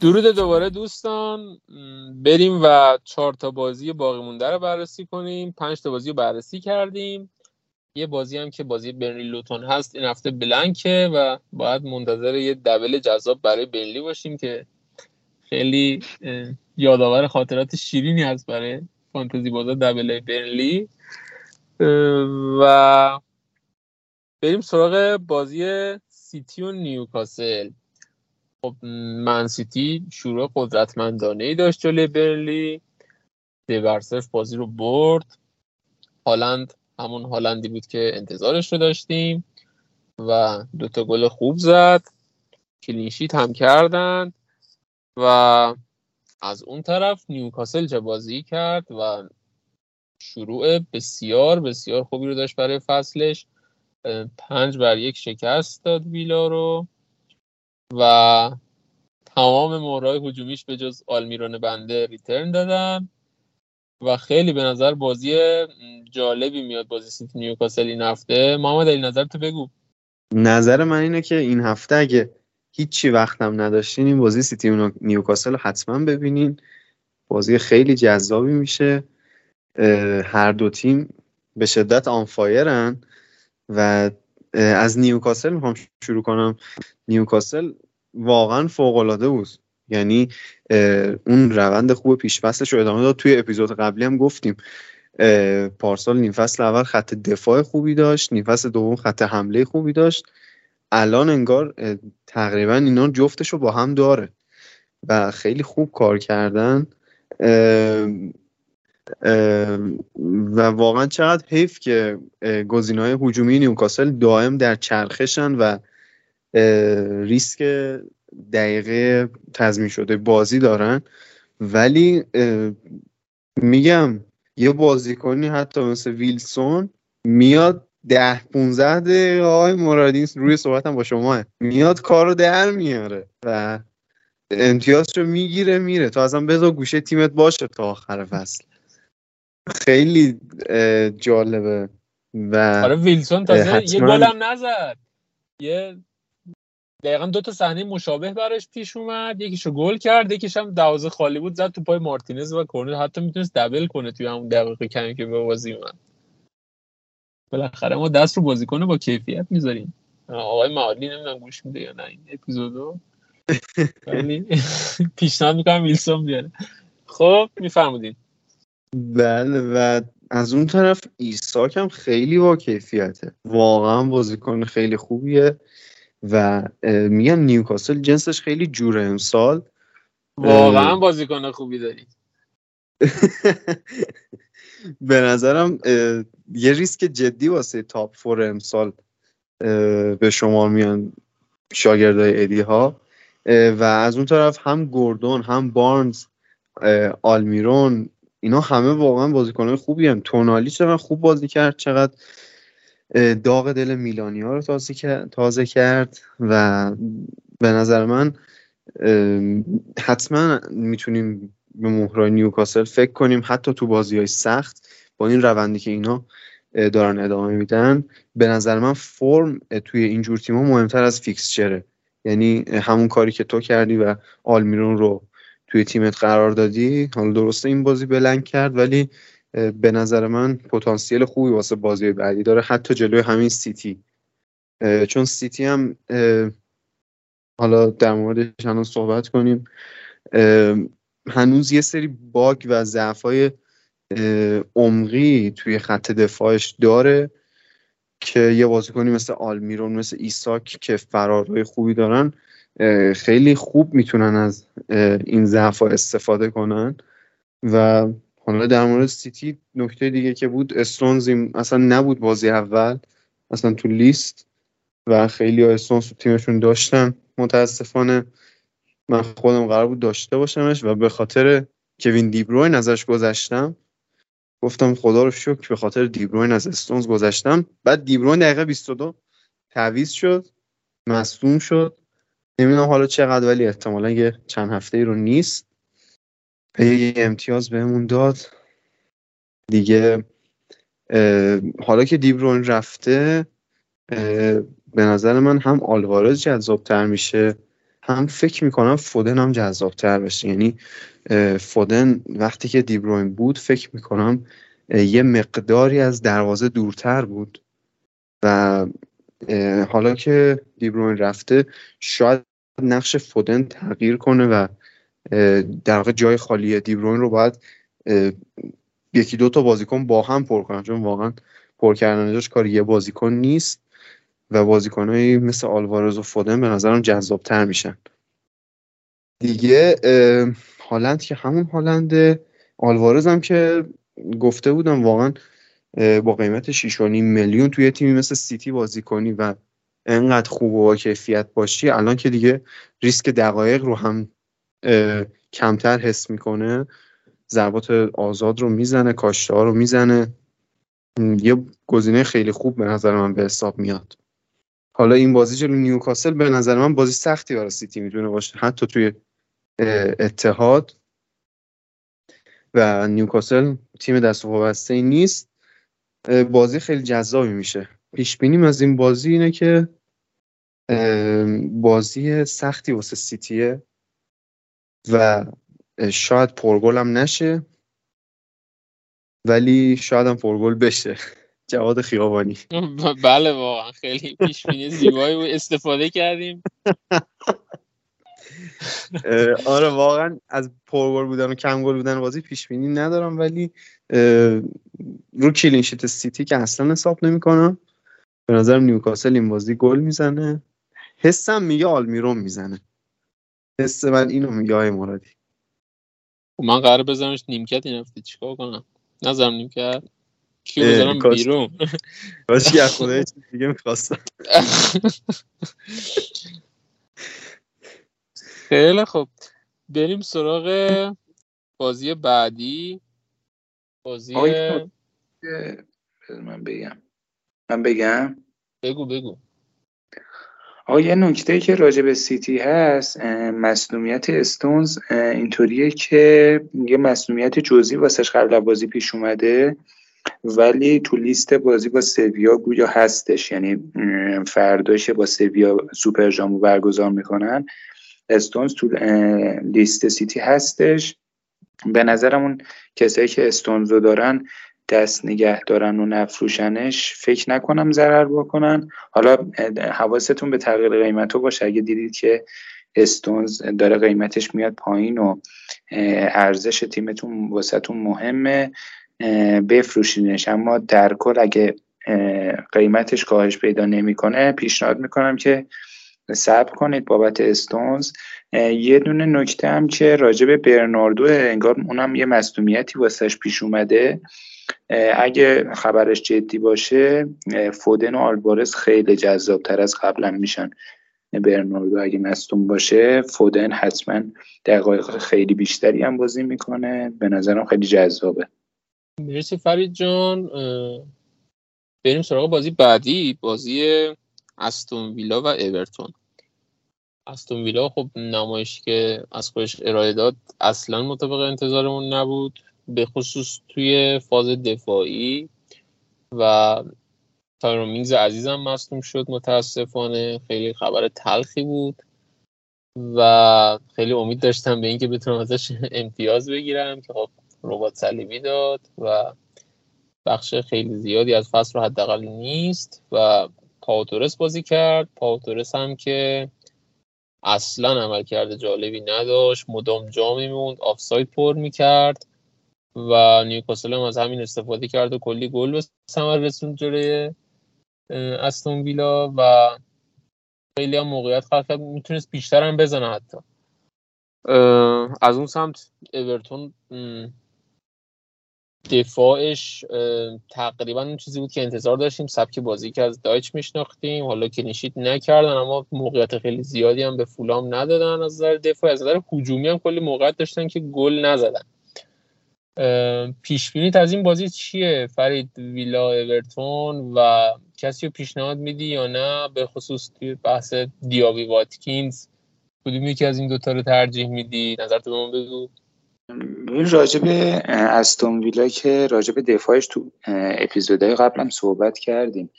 درود دوباره دوستان. بریم و چهار تا بازی باقی مونده رو بررسی کنیم. پنج تا بازی رو بررسی کردیم. یه بازی هم که بازی برنلی لوتون هست این هفته بلنکه و باید منتظر یه دبل جذاب برای برنلی باشیم که خیلی یادآور خاطرات شیرینی هست برای فانتزی بازا دبل برنلی و بریم سراغ بازی سیتی و نیوکاسل. خب من سیتی شروع قدرتمندانه ای داشت جلوی برنلی. دیورسف بازی رو برد. هالند همون هالندی بود که انتظارش رو داشتیم و دوتا گل خوب زد. clean sheet هم کردند و از اون طرف نیوکاسل چه بازی کرد و شروع بسیار بسیار خوبی رو داشت برای فصلش. پنج بر یک شکست داد ویلا رو. و تمام مهره‌های هجومیش به جز آلمیرون بنده return دادن و خیلی به نظر بازی جالبی میاد بازی سیتی نیوکاسل این هفته. محمد علی نظر تو بگو. نظر من اینه که این هفته اگه هیچی وقتم نداشتین این بازی سیتی نیوکاسل رو حتما ببینین. بازی خیلی جذابی میشه. هر دو تیم به شدت آنفایرن و از نیوکاسل می‌خوام شروع کنم. نیوکاسل واقعا فوق العاده بود. یعنی اون روند خوب پیشفصلش رو ادامه داد. توی اپیزود قبلی هم گفتیم پارسال نیم فصل اول خط دفاع خوبی داشت نیم فصل دوم خط حمله خوبی داشت. الان انگار تقریبا اینا جفتش رو با هم داره و خیلی خوب کار کردن. و واقعا چقدر حیف که گزینه‌های هجومی نیوکاسل دائم در چرخشن و ریسک دقیقه تضمین شده بازی دارن. ولی میگم یه بازیکنی حتی مثل ویلسون میاد ده 15 دقیقه آقای مرادی روی صحبتم با شما میاد کارو در میاره و امتیازشو می‌گیره میره. تو اصلا بذار گوشه تیمت باشه تا آخر فصل. خیلی جالبه و آره ویلسون تازه یه. گل هم نزد. یه دقیقا دو تا صحنه مشابه براش پیش اومد. یکیشو گل کرد یکیش هم دروازه خالی بود زد تو پای مارتینز و کورنر حتی می‌تونست دبل کنه توی همون دقیقه کمی که به بازی اومد. بالاخره ما دست رو بازیکن با کیفیت می‌ذاریم. آقای معالی نمی‌دونم گوش میده یا نه این اپیزودو. [LAUGHS] [LAUGHS] پیشنهاد می‌کنم ویلسون بیاره. خب میفرمودین. بله و از اون طرف ایساک هم خیلی با کیفیته. واقعا بازیکن خیلی خوبیه و میگم نیوکاسل جنسش خیلی جوره امسال. واقعا بازیکن خوبی داری [LAUGHS] به نظرم یه ریسک جدی واسه top four امسال به شما میان شاگردای ادی ها و از اون طرف هم گوردون هم بارنز آلمیرون اینا همه واقعا بازیکنهای خوبی هم تونالی چقدر خوب بازی کرد چقدر داغ دل میلانیا رو تازه کرد, و به نظر من حتما می‌تونیم به مهرای نیوکاسل فکر کنیم. حتی تو بازی های سخت با این روندی که اینا دارن ادامه میدن به نظر من فرم توی اینجور تیم‌ها مهمتر از فیکسچره. یعنی همون کاری که تو کردی و آلمیرون رو توی تیمت قرار دادی؟ حالا درسته این بازی بلنگ کرد ولی به نظر من پتانسیل خوبی واسه بازی بعدی داره حتی جلوی همین سیتی. چون سیتی هم حالا در موردش الان صحبت کنیم. هنوز یه سری باگ و ضعف‌های اه، عمقی توی خط دفاعش داره که یه بازیکنی مثل آلمیرون مثل ایساک که فرارهای خوبی دارن خیلی خوب می‌تونن از این ضعف استفاده کنن. و حالا در مورد سیتی نکته دیگه که بود استونز اصلا نبود بازی اول اصلا تو لیست و خیلی ها استونز تو تیمشون داشتن. متاسفانه من خودم قرار بود داشته باشمش و به خاطر کوین دیبروین ازش گذشتم گفتم خدا رو شکر به خاطر دیبروین از استونز گذشتم. بعد دیبروین دقیقه 22 تعویض شد مصدوم شد. نمی‌دونم حالا چقدر ولی احتمالا یه چند هفته ای رو نیست. یه امتیاز بهمون داد. دیگه حالا که دیبروین رفته به نظر من هم آلوارز جذابتر میشه هم فکر می‌کنم فودن هم جذابتر بشه. یعنی فودن وقتی که دیبروین بود فکر می‌کنم یه مقداری از دروازه دورتر بود و حالا که دیبروین رفته شاید نقش فودن تغییر کنه و در واقع جای خالی دیبروین رو باید یکی دو تا بازیکن با هم پر کنن چون واقعا پر کردنش کار یه بازیکن نیست و بازیکنهایی مثل آلوارز و فودن به نظرم جذابتر میشن. دیگه هالند که همون هالند آلوارز هم که گفته بودم واقعا با قیمت 6.5 میلیون توی تیمی مثل سیتی بازی کنی و انقدر خوب و با کیفیت باشی الان که دیگه ریسک دقایق رو هم کمتر حس می‌کنه. ضربات آزاد رو می‌زنه کاشته ها رو می‌زنه. یه گزینه خیلی خوب به نظر من به حساب میاد. حالا این بازی جلو نیوکاسل به نظر من بازی سختی برای سیتی می‌تونه باشه حتی توی اتحاد. و نیوکاسل تیم دست وابسته نیست. بازی خیلی جذابی میشه. پیش بینیم از این بازی اینه که بازی سختی واسه سیتیه و شاید پرگل هم نشه ولی شاید هم پرگل بشه. [LAUGHS] جواد خیابانی. [LAUGHS] بله واقعا خیلی پیش بینی زیبایی استفاده کردیم. [LAUGHS] آره واقعا از پرگل بودن و کم گل بودن بازی پیش بینی ندارم ولی رو clean sheet سیتی که اصلا حساب نمی‌کنم. به نظرم نیوکاسل این بازی گل می‌زنه. حسم میگه آلمیرون می‌زنه. حس من اینو میگه آقای مرادی. خب من قرار بزنمش نیمکت این هفته چیکار کنم؟ نظرم نیمکت. کیو بزنم بیرون؟ [LAUGHS] خدا چیز دیگه می‌خواستم. خیلی خب بریم سراغ بازی بعدی. بازی من بگم. من بگم؟ بگو بگو. آقا یه نکته که راجع به سیتی هست مصدومیت استونز اینطوریه که یه مصدومیت جزئی واسش قبل بازی پیش اومده ولی تو لیست بازی با سویا گویا هستش. یعنی فرداش با سویا سوپر جامو برگزار می‌کنن. استونز تو لیست سیتی هستش. به نظرم اون کسایی که استونز رو دارن دست نگه دارن و نفروشنش فکر نکنم ضرر بکنن. حالا حواستون به تغییر قیمت رو باشه. اگه دیدید که استونز داره قیمتش میاد پایین و ارزش تیمتون واسهتون مهمه بفروشینش. اما در کل اگه قیمتش کاهش پیدا نمی‌کنه پیشنهاد می‌کنم که صبر کنید بابت استونز. یه دونه نکته هم که راجع به برناردو انگار اونم یه مصدومیتی واسش پیش اومده. اگه خبرش جدی باشه فودن و آلوارز خیلی جذابتر از قبلا میشن. برناردو اگه مصدوم باشه فودن حتما دقایق خیلی بیشتری هم بازی می‌کنه. به نظرم خیلی جذابه. مرسی فرید جان. بریم سراغ بازی بعدی. بازی استون ویلا و اورتون. استون ویلا خب نمایشی که از خودش ارائه داد اصلا مطابق انتظارمون نبود به خصوص توی فاز دفاعی و تایرون مینگز عزیزم مصدوم شد متاسفانه. خیلی خبر تلخی بود و خیلی امید داشتم به اینکه بتونم ازش [LAUGHS] امتیاز بگیرم که خب ربات صلیبی داد و بخش خیلی زیادی از فصل رو حداقل نیست و پاوتورس بازی کرد. پاوتورس هم که اصلا عمل کرده جالبی نداشت. مدام جا میموند آفساید پر می‌کرد و نیوکاسل هم از همین استفاده کرد و کلی گل به ثمر رسوند جلوی استون ویلا و خیلی هم موقعیت خلق کرد. می‌تونست بیشتر هم بزنه حتی. از اون سمت اورتون دفاعش تقریبا اون چیزی بود که انتظار داشتیم. سبک بازی که از دایچ میشناختیم. حالا کلینشیت نکردن اما موقعیت خیلی زیادی هم به فولام ندادن از نظر دفاع. از نظر هجومی هم کلی موقعیت داشتن که گل نزدن. پیش بینیت از این بازی چیه؟ فرید ویلا اورتون و کسی رو پیشنهاد میدی یا نه؟ به خصوص توی بحث دیابی واتکینز کدومی که از این دوتا رو ترجیح میدی؟ نظرتو به من بگو. راجب استون ویلا که راجب دفاعش تو اپیزودهای قبلم صحبت کردیم.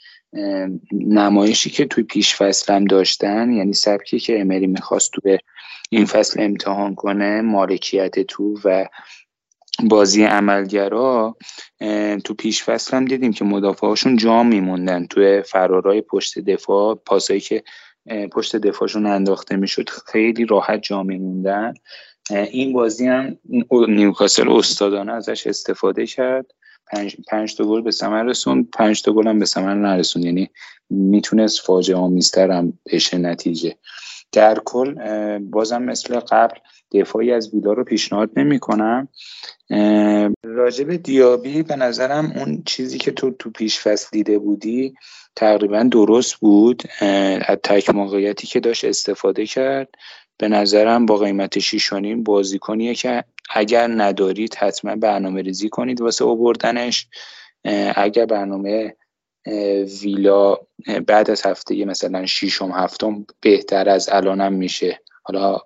نمایشی که توی پیش فصلم داشتن یعنی سبکی که امری می‌خواست تو به این فصل امتحان کنه مالکیت تو و بازی عملگرا تو پیش فصل هم دیدیم که مدافعاشون جا میموندن. توی فرارای پشت دفاع پاسایی که پشت دفاعشون انداخته می‌شد خیلی راحت جا میموندن. این بازی هم نیوکاسل استادانه ازش استفاده کرد. پنج, پنج تا گل به ثمر رسوند. پنج تا گل هم به ثمر نرسوند. یعنی می‌تونست فاجعه آمیزتر هم بشه نتیجه. در کل بازم مثل قبل دفاعی از ویلا رو پیشنهاد نمی کنم راجب دیابی به نظرم اون چیزی که تو تو پیش فصل دیده بودی تقریبا درست بود. از تک موقعیتی که داشت استفاده کرد. به نظرم با قیمت 6 بازیکنیه که اگر ندارید حتما برنامه ریزی کنید واسه اوبردنش اگر برنامه ویلا بعد از هفته مثلا ششم هفتم بهتر از الانم میشه. حالا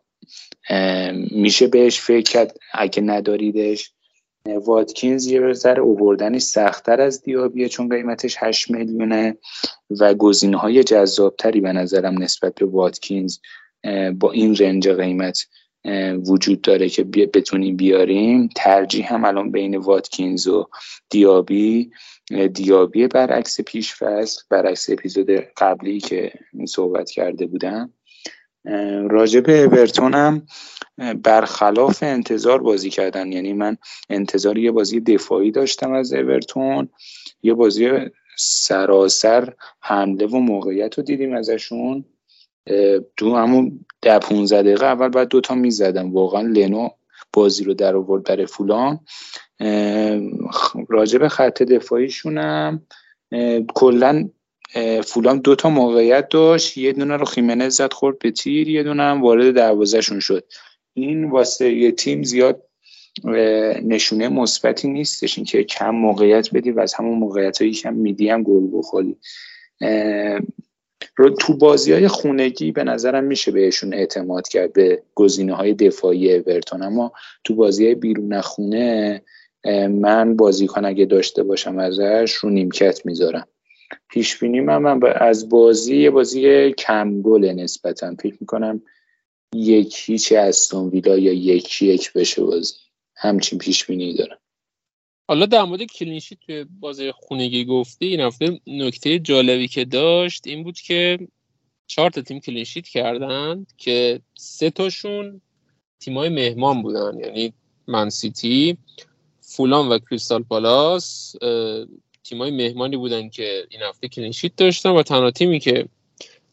میشه بهش فکر کرد. اگه نداریدش واتکینز یه ذره اووردنش سختتر از دیابیه چون قیمتش 8 میلیونه و گزینه های جذابتری به نظرم نسبت به واتکینز با این رنج قیمت وجود داره که بتونیم بیاریم. ترجیح هم الان بین واتکینز و دیابی. دیابی برعکس پیش فصل برعکس اپیزود قبلی که صحبت کرده بودم. راجع به اورتون هم برخلاف انتظار بازی کردن. یعنی من انتظار یه بازی دفاعی داشتم از اورتون. یه بازی سراسر حمله و موقعیت رو دیدیم ازشون. تو همون ده 15 دقیقه اول بعد دوتا می‌زدم. واقعا لنو بازی رو در آورد برای فولان. راجب خط دفاعیشونم کلا فولام دوتا موقعیت داشت. یه دونه رو خیمنز زد خورد به تیر. یه دونه هم وارد دروازهشون شد. این واسه یه تیم زیاد نشونه مثبتی نیستش. اینکه کم موقعیت بدی و از همون موقعیت هایی کم میدی هم گل بخوری. تو بازی های خونگی به نظرم میشه بهشون اعتماد کرد به گزینه های دفاعی اورتون. اما تو بازی های بیرون خونه من بازیکن اگه داشته باشم ازش رو نیمکت می‌ذارم. پیش بینی من, از بازی یه بازی کم گل نسبتا. فکر می‌کنم یک هیچ استون ویلا یا یک یک بشه بازی. همچین پیش بینی دارم. حالا در مورد clean sheet توی بازی خونگی گفتی این هفته نکته جالبی که داشت این بود که چهار تا تیم clean sheet کردن که سه تاشون تیمای مهمان بودن. یعنی منسیتی فولام و کریستال پالاس تیمای مهمانی بودن که این هفته clean sheet داشتن و تنها تیمی که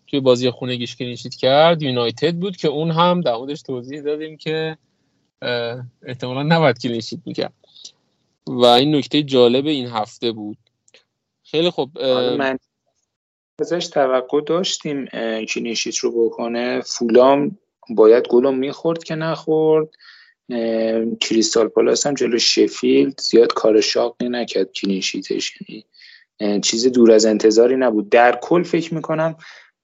توی بازی خونگیش clean sheet کرد یونایتد بود که اون هم در موردش توضیح دادیم که احتمالا نباید clean sheet می‌کرد. و این نکته جالب این هفته بود. خیلی خوب من ازش توقع داشتیم clean sheet رو بکنه. فولام باید گلو می‌خورد که نخورد. کریستال پالاس هم جلو شفیلد زیاد کار شاقی نکرد clean sheet ش یعنی چیز دور از انتظاری نبود. در کل فکر می‌کنم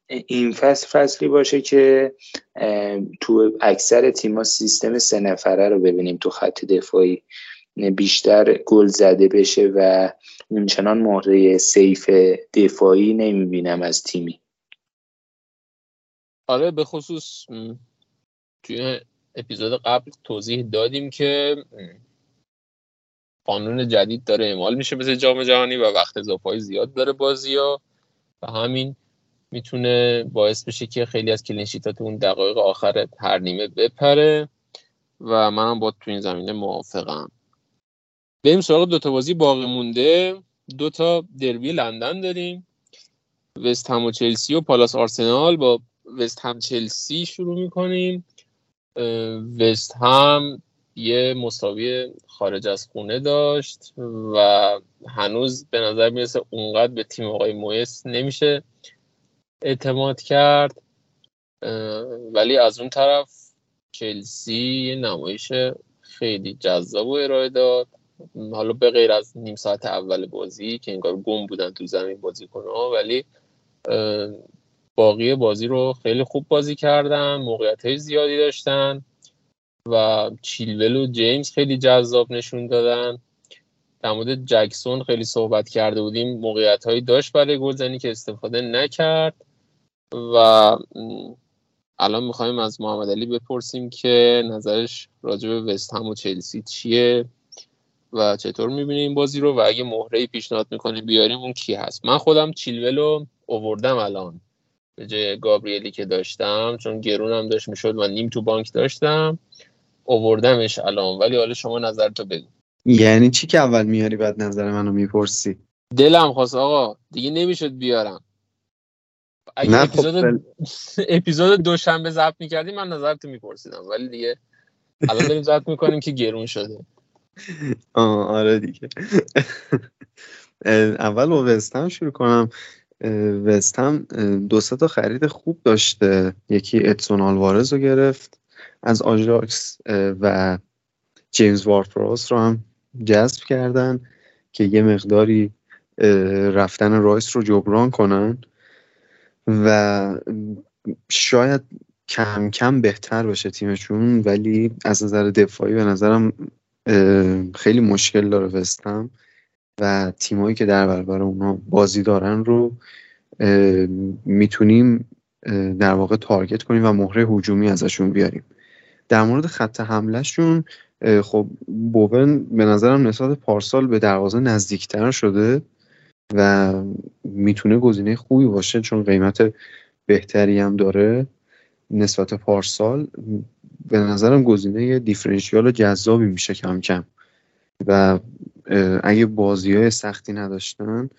این فصل فصلی باشه که تو اکثر تیما سیستم سه نفره رو ببینیم تو خط دفاعی. بیشتر گل زده بشه و اونچنان مهره safe دفاعی نمی‌بینم از تیمی. آره به خصوص توی اپیزود قبل توضیح دادیم که قانون جدید داره اعمال میشه مثل جام جهانی و وقت اضافه زیاد داره بازی ها و همین می‌تونه باعث بشه که خیلی از کلینشیتات اون دقایق آخر هر نیمه بپره و منم با تو این زمینه موافقم. بریم سراغ دوتا بازی باقی مونده. دوتا دربی لندن داریم. وست هم و چلسی و پالاس آرسنال با وست هم چلسی شروع می‌کنیم. وست هم یه مساوی خارج از خونه داشت و هنوز به نظر می‌رسه اونقدر به تیم آقای مویس نمیشه اعتماد کرد. ولی از اون طرف چلسی نمایش خیلی جذاب و ارائه داد. حالا به غیر از نیم ساعت اول بازی که انگار گم بودن تو زمین بازی کنه ولی باقی بازی رو خیلی خوب بازی کردن موقعیت های زیادی داشتن و چیلول و جیمز خیلی جذاب نشون دادن. در مورد جکسون خیلی صحبت کرده بودیم موقعیت هایی داشت برای گلزنی که استفاده نکرد و الان می‌خوایم از محمد علی بپرسیم که نظرش راجع به وست هم و چلسی چیه؟ و چطور می‌بینیم این بازی رو؟ و اگه مهره پیشنهاد می‌کنیم بیاریم اون کی هست؟ من خودم چیلول رو اووردم الان. به جای گابریلی که داشتم چون گرونم داشت می‌شد و نیم تو بانک داشتم اووردمش الان. ولی حالا شما نظر تو بگو. یعنی چی که اول میاری بعد نظر منو می‌پرسی؟ دلم خواست آقا. دیگه نمی‌شد بیارم. اگه اپیزود [LAUGHS] اپیزود دوشنبه ضبط می‌کردیم من نظرتو میپرسیدم. ولی دیگه الان داریم ضبط می‌کنیم که گرون شده. آره دیگه. اول با وستهم شروع کنم. وستهم دو تا خرید خوب داشته. یکی ادسون آلوارز رو گرفت از آژاکس و جیمز وارپروس رو هم جذب کردن که یه مقداری رفتن رایس رو جبران کنن و شاید کم کم بهتر بشه تیمشون ولی از نظر دفاعی به نظرم خیلی مشکل داره وستم و تیمایی که در برابر اونا بازی دارن رو می‌تونیم در واقع تارگت کنیم و مهره هجومی ازشون بیاریم. در مورد خط حملهشون خب بوون به نظرم نسبت پارسال به دروازه نزدیکتر شده و می‌تونه گزینه خوبی باشه چون قیمت بهتری هم داره نسبت پارسال. به نظرم گزینه دیفرنشیال جذابی میشه کم کم. و اگه بازی های سختی نداشتن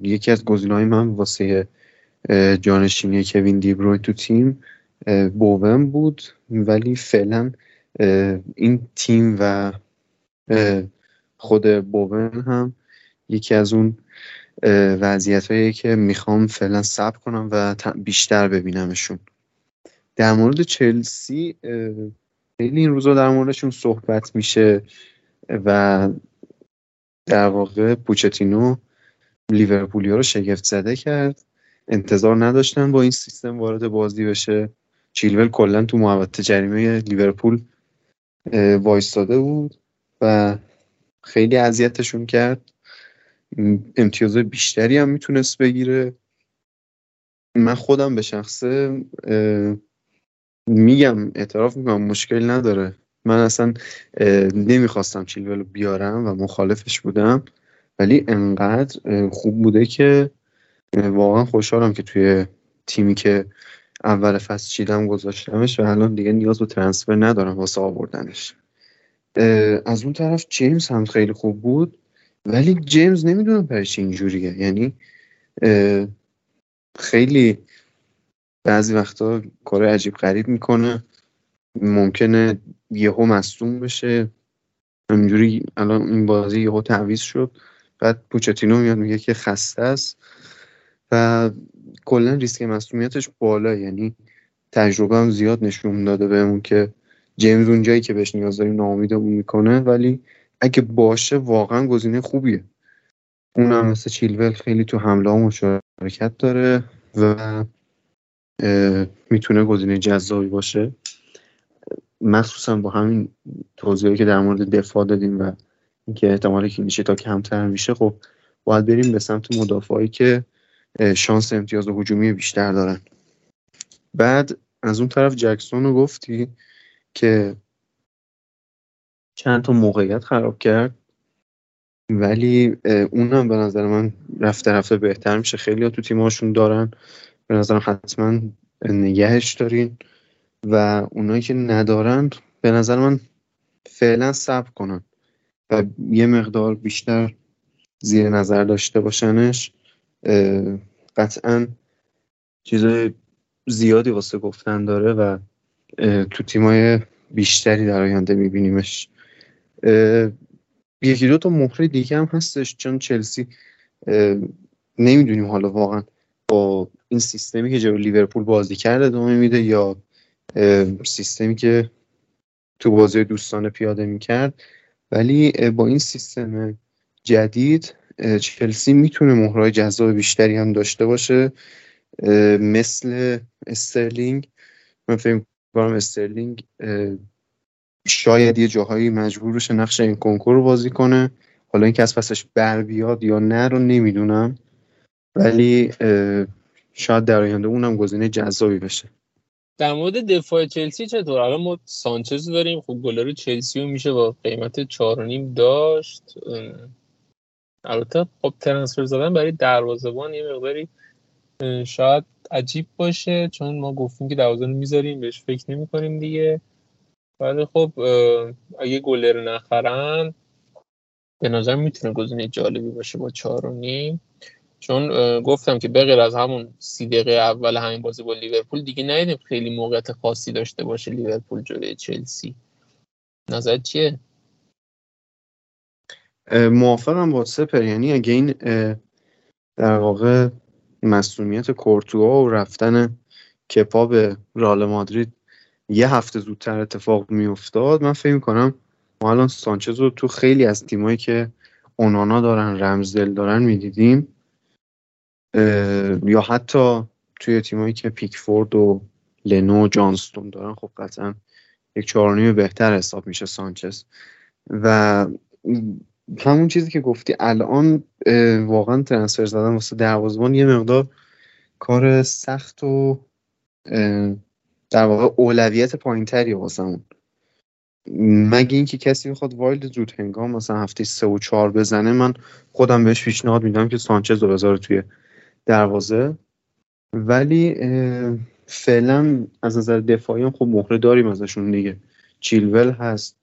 یکی از گزینه های من واسه جانشینی کوین دیبروی تو تیم بوون بود. ولی فعلا این تیم و خود بوون هم یکی از اون وضعیت هایی که می‌خوام فعلا صبر کنم و بیشتر ببینمشون. در مورد چلسی خیلی این روزا در موردشون صحبت میشه و در واقع پوچتینو لیورپولیا رو شگفت زده کرد. انتظار نداشتن با این سیستم وارد بازی بشه. چیلول کلا تو محوطه جریمه لیورپول وایستاده بود و خیلی اذیتشون کرد. امتیاز بیشتری هم می‌تونست بگیره. من خودم به شخصه میگم اعتراف می‌کنم مشکل نداره. من اصلا نمی‌خواستم چیلول رو بیارم و مخالفش بودم. ولی انقدر خوب بوده که واقعا خوشحالم که توی تیمی که اول فصل چیدم گذاشتمش و الان دیگه نیاز به ترنسفر ندارم واسه آوردنش. از اون طرف جیمز هم خیلی خوب بود ولی جیمز نمی‌دونم برش اینجوریه. یعنی خیلی بعضی وقتا کار عجیب غریب می‌کنه. ممکنه یهو مصدوم بشه. همینجوری الان این بازی یهو تعویض شد. بعد پوچتینو میاد میگه که خسته است. و کلا ریسک مصدومیتش بالا. یعنی تجربه هم زیاد نشون داده بهمون که جیمز اون جایی که بهش نیاز داریم ناامیدمون می‌کنه ولی اگه باشه واقعا گزینه خوبیه. اونم مثل چیلول خیلی تو حمله ها مشارکت داره و می‌تونه گزینه جذابی باشه. مخصوصا با همین توضیحی که در مورد دفاع دادیم و اینکه احتمال کلینشی تا کمتر میشه خب باید بریم به سمت مدافعی که شانس امتیاز هجومی بیشتر دارن. بعد از اون طرف جکسون رو گفتی که چند تا موقعیت خراب کرد ولی اونم به نظر من رفته رفته بهتر میشه. خیلی ها تو تیمهاشون دارن. به نظرم حتما نگهش دارین و اونایی که ندارن به نظر من فعلا صبر کنن و یه مقدار بیشتر زیر نظر داشته باشنش. قطعا چیزای زیادی واسه گفتن داره و تو تیمای بیشتری در آینده میبینیمش. یکی دو تا مهره دیگه هم هستش چون چلسی نمی‌دونیم حالا واقعا با این سیستمی که جلو لیورپول بازی کرده ادامه میده یا سیستمی که تو بازی دوستانه پیاده می‌کرد. ولی با این سیستم جدید چلسی می‌تونه مهرهای جذاب بیشتری هم داشته باشه مثل استرلینگ. من فکر کنم استرلینگ شاید یه جاهایی مجبور بشه نقش این کنکور رو بازی کنه. حالا اینکه از پسش بر بیاد یا نه رو نمی‌دونم. ولی شاید در آینده اونم گزینه جذابی بشه در مورد دفاع چلسی چطور؟ الان ما سانچز داریم خب گلر چلسی رو میشه با قیمت چهار نیم داشت. البته خب ترنسفر زدن برای دروازه‌بان یه مقداری شاید عجیب باشه چون ما گفتیم که دروازه رو می‌ذاریم بهش فکر نمی کنیم دیگه. ولی خب اگه گلر نخرن به نظر می‌تونه گزینه جالبی باشه با چهار و نیم. چون گفتم که بغیر از همون سی دقیقه اول همین بازی با لیورپول دیگه ندیدیم خیلی موقعیت خاصی داشته باشه لیورپول جلوی چلسی. نظر چیه؟ موافقم با سپر. یعنی اگه این در واقع مسئولیت کورتوا و رفتن کپا به رال مادرید یه هفته زودتر اتفاق میافتاد من فکر کنم ما الان سانچز رو تو خیلی از تیمایی که اونانا دارن رمزدل دارن می‌دیدیم. یا حتی توی تیمایی که پیکفورد و لنو و جانستون دارن خب قطعا یک چهارنیم بهتر حساب میشه سانچز. و همون چیزی که گفتی الان واقعا ترنسفر زدن واسه دروازبان یه مقدار کار سخت و در واقع اولویت پایین تری واسمون مگه اینکه کسی بخواد wild زود هنگام مثلا هفته سه و چهار بزنه من خودم بهش پیشنهاد میدم که سانچز رو بذاره توی دروازه. ولی فعلا از نظر دفاعی هم خب مهره داریم ازشون دیگه. چیلول هست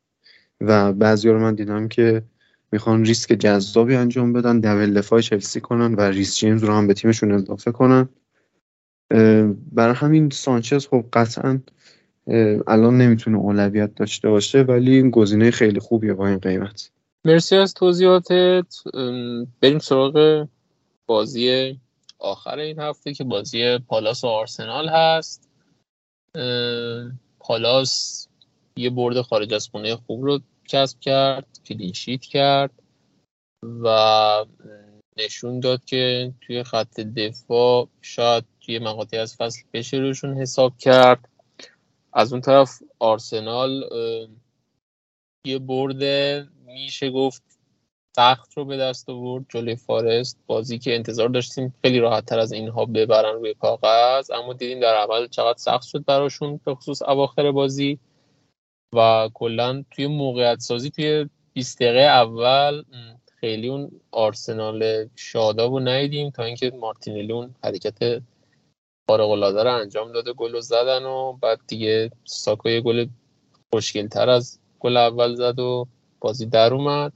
و بعضیا رو من دیدم که می‌خوان ریسک جذابی انجام بدن double دفاع چلسی کنن و ریس جیمز رو هم به تیمشون اضافه کنن. برای همین سانچز خب قطعا الان نمی‌تونه اولویت داشته باشه ولی این گزینه خیلی خوبیه با این قیمت. مرسی از توضیحاتت. بریم سراغ بازی آخر این هفته که بازی پالاس و آرسنال هست. پالاس یه برد خارج از خونه خوب رو کسب کرد کلینشیت کرد و نشون داد که توی خط دفاع شاید توی مقاطعی از فصل بشه روشون حساب کرد. از اون طرف آرسنال یه برد میشه گفت سخت رو به دست آورد جلوی فارست. بازی که انتظار داشتیم خیلی راحت تر از اینها ببرن روی کاغذ اما دیدیم در اول چقدر سخت شد براشون به خصوص اواخر بازی. و کلا توی موقعیت سازی توی 20 دقیقه اول خیلی اون آرسنال شاداب رو ندیدیم تا اینکه مارتینلی اون حرکت خارق العاده رو انجام داده گل رو زدن و بعد دیگه ساکو یه گل تر از گل اول زد و بازی در اومد.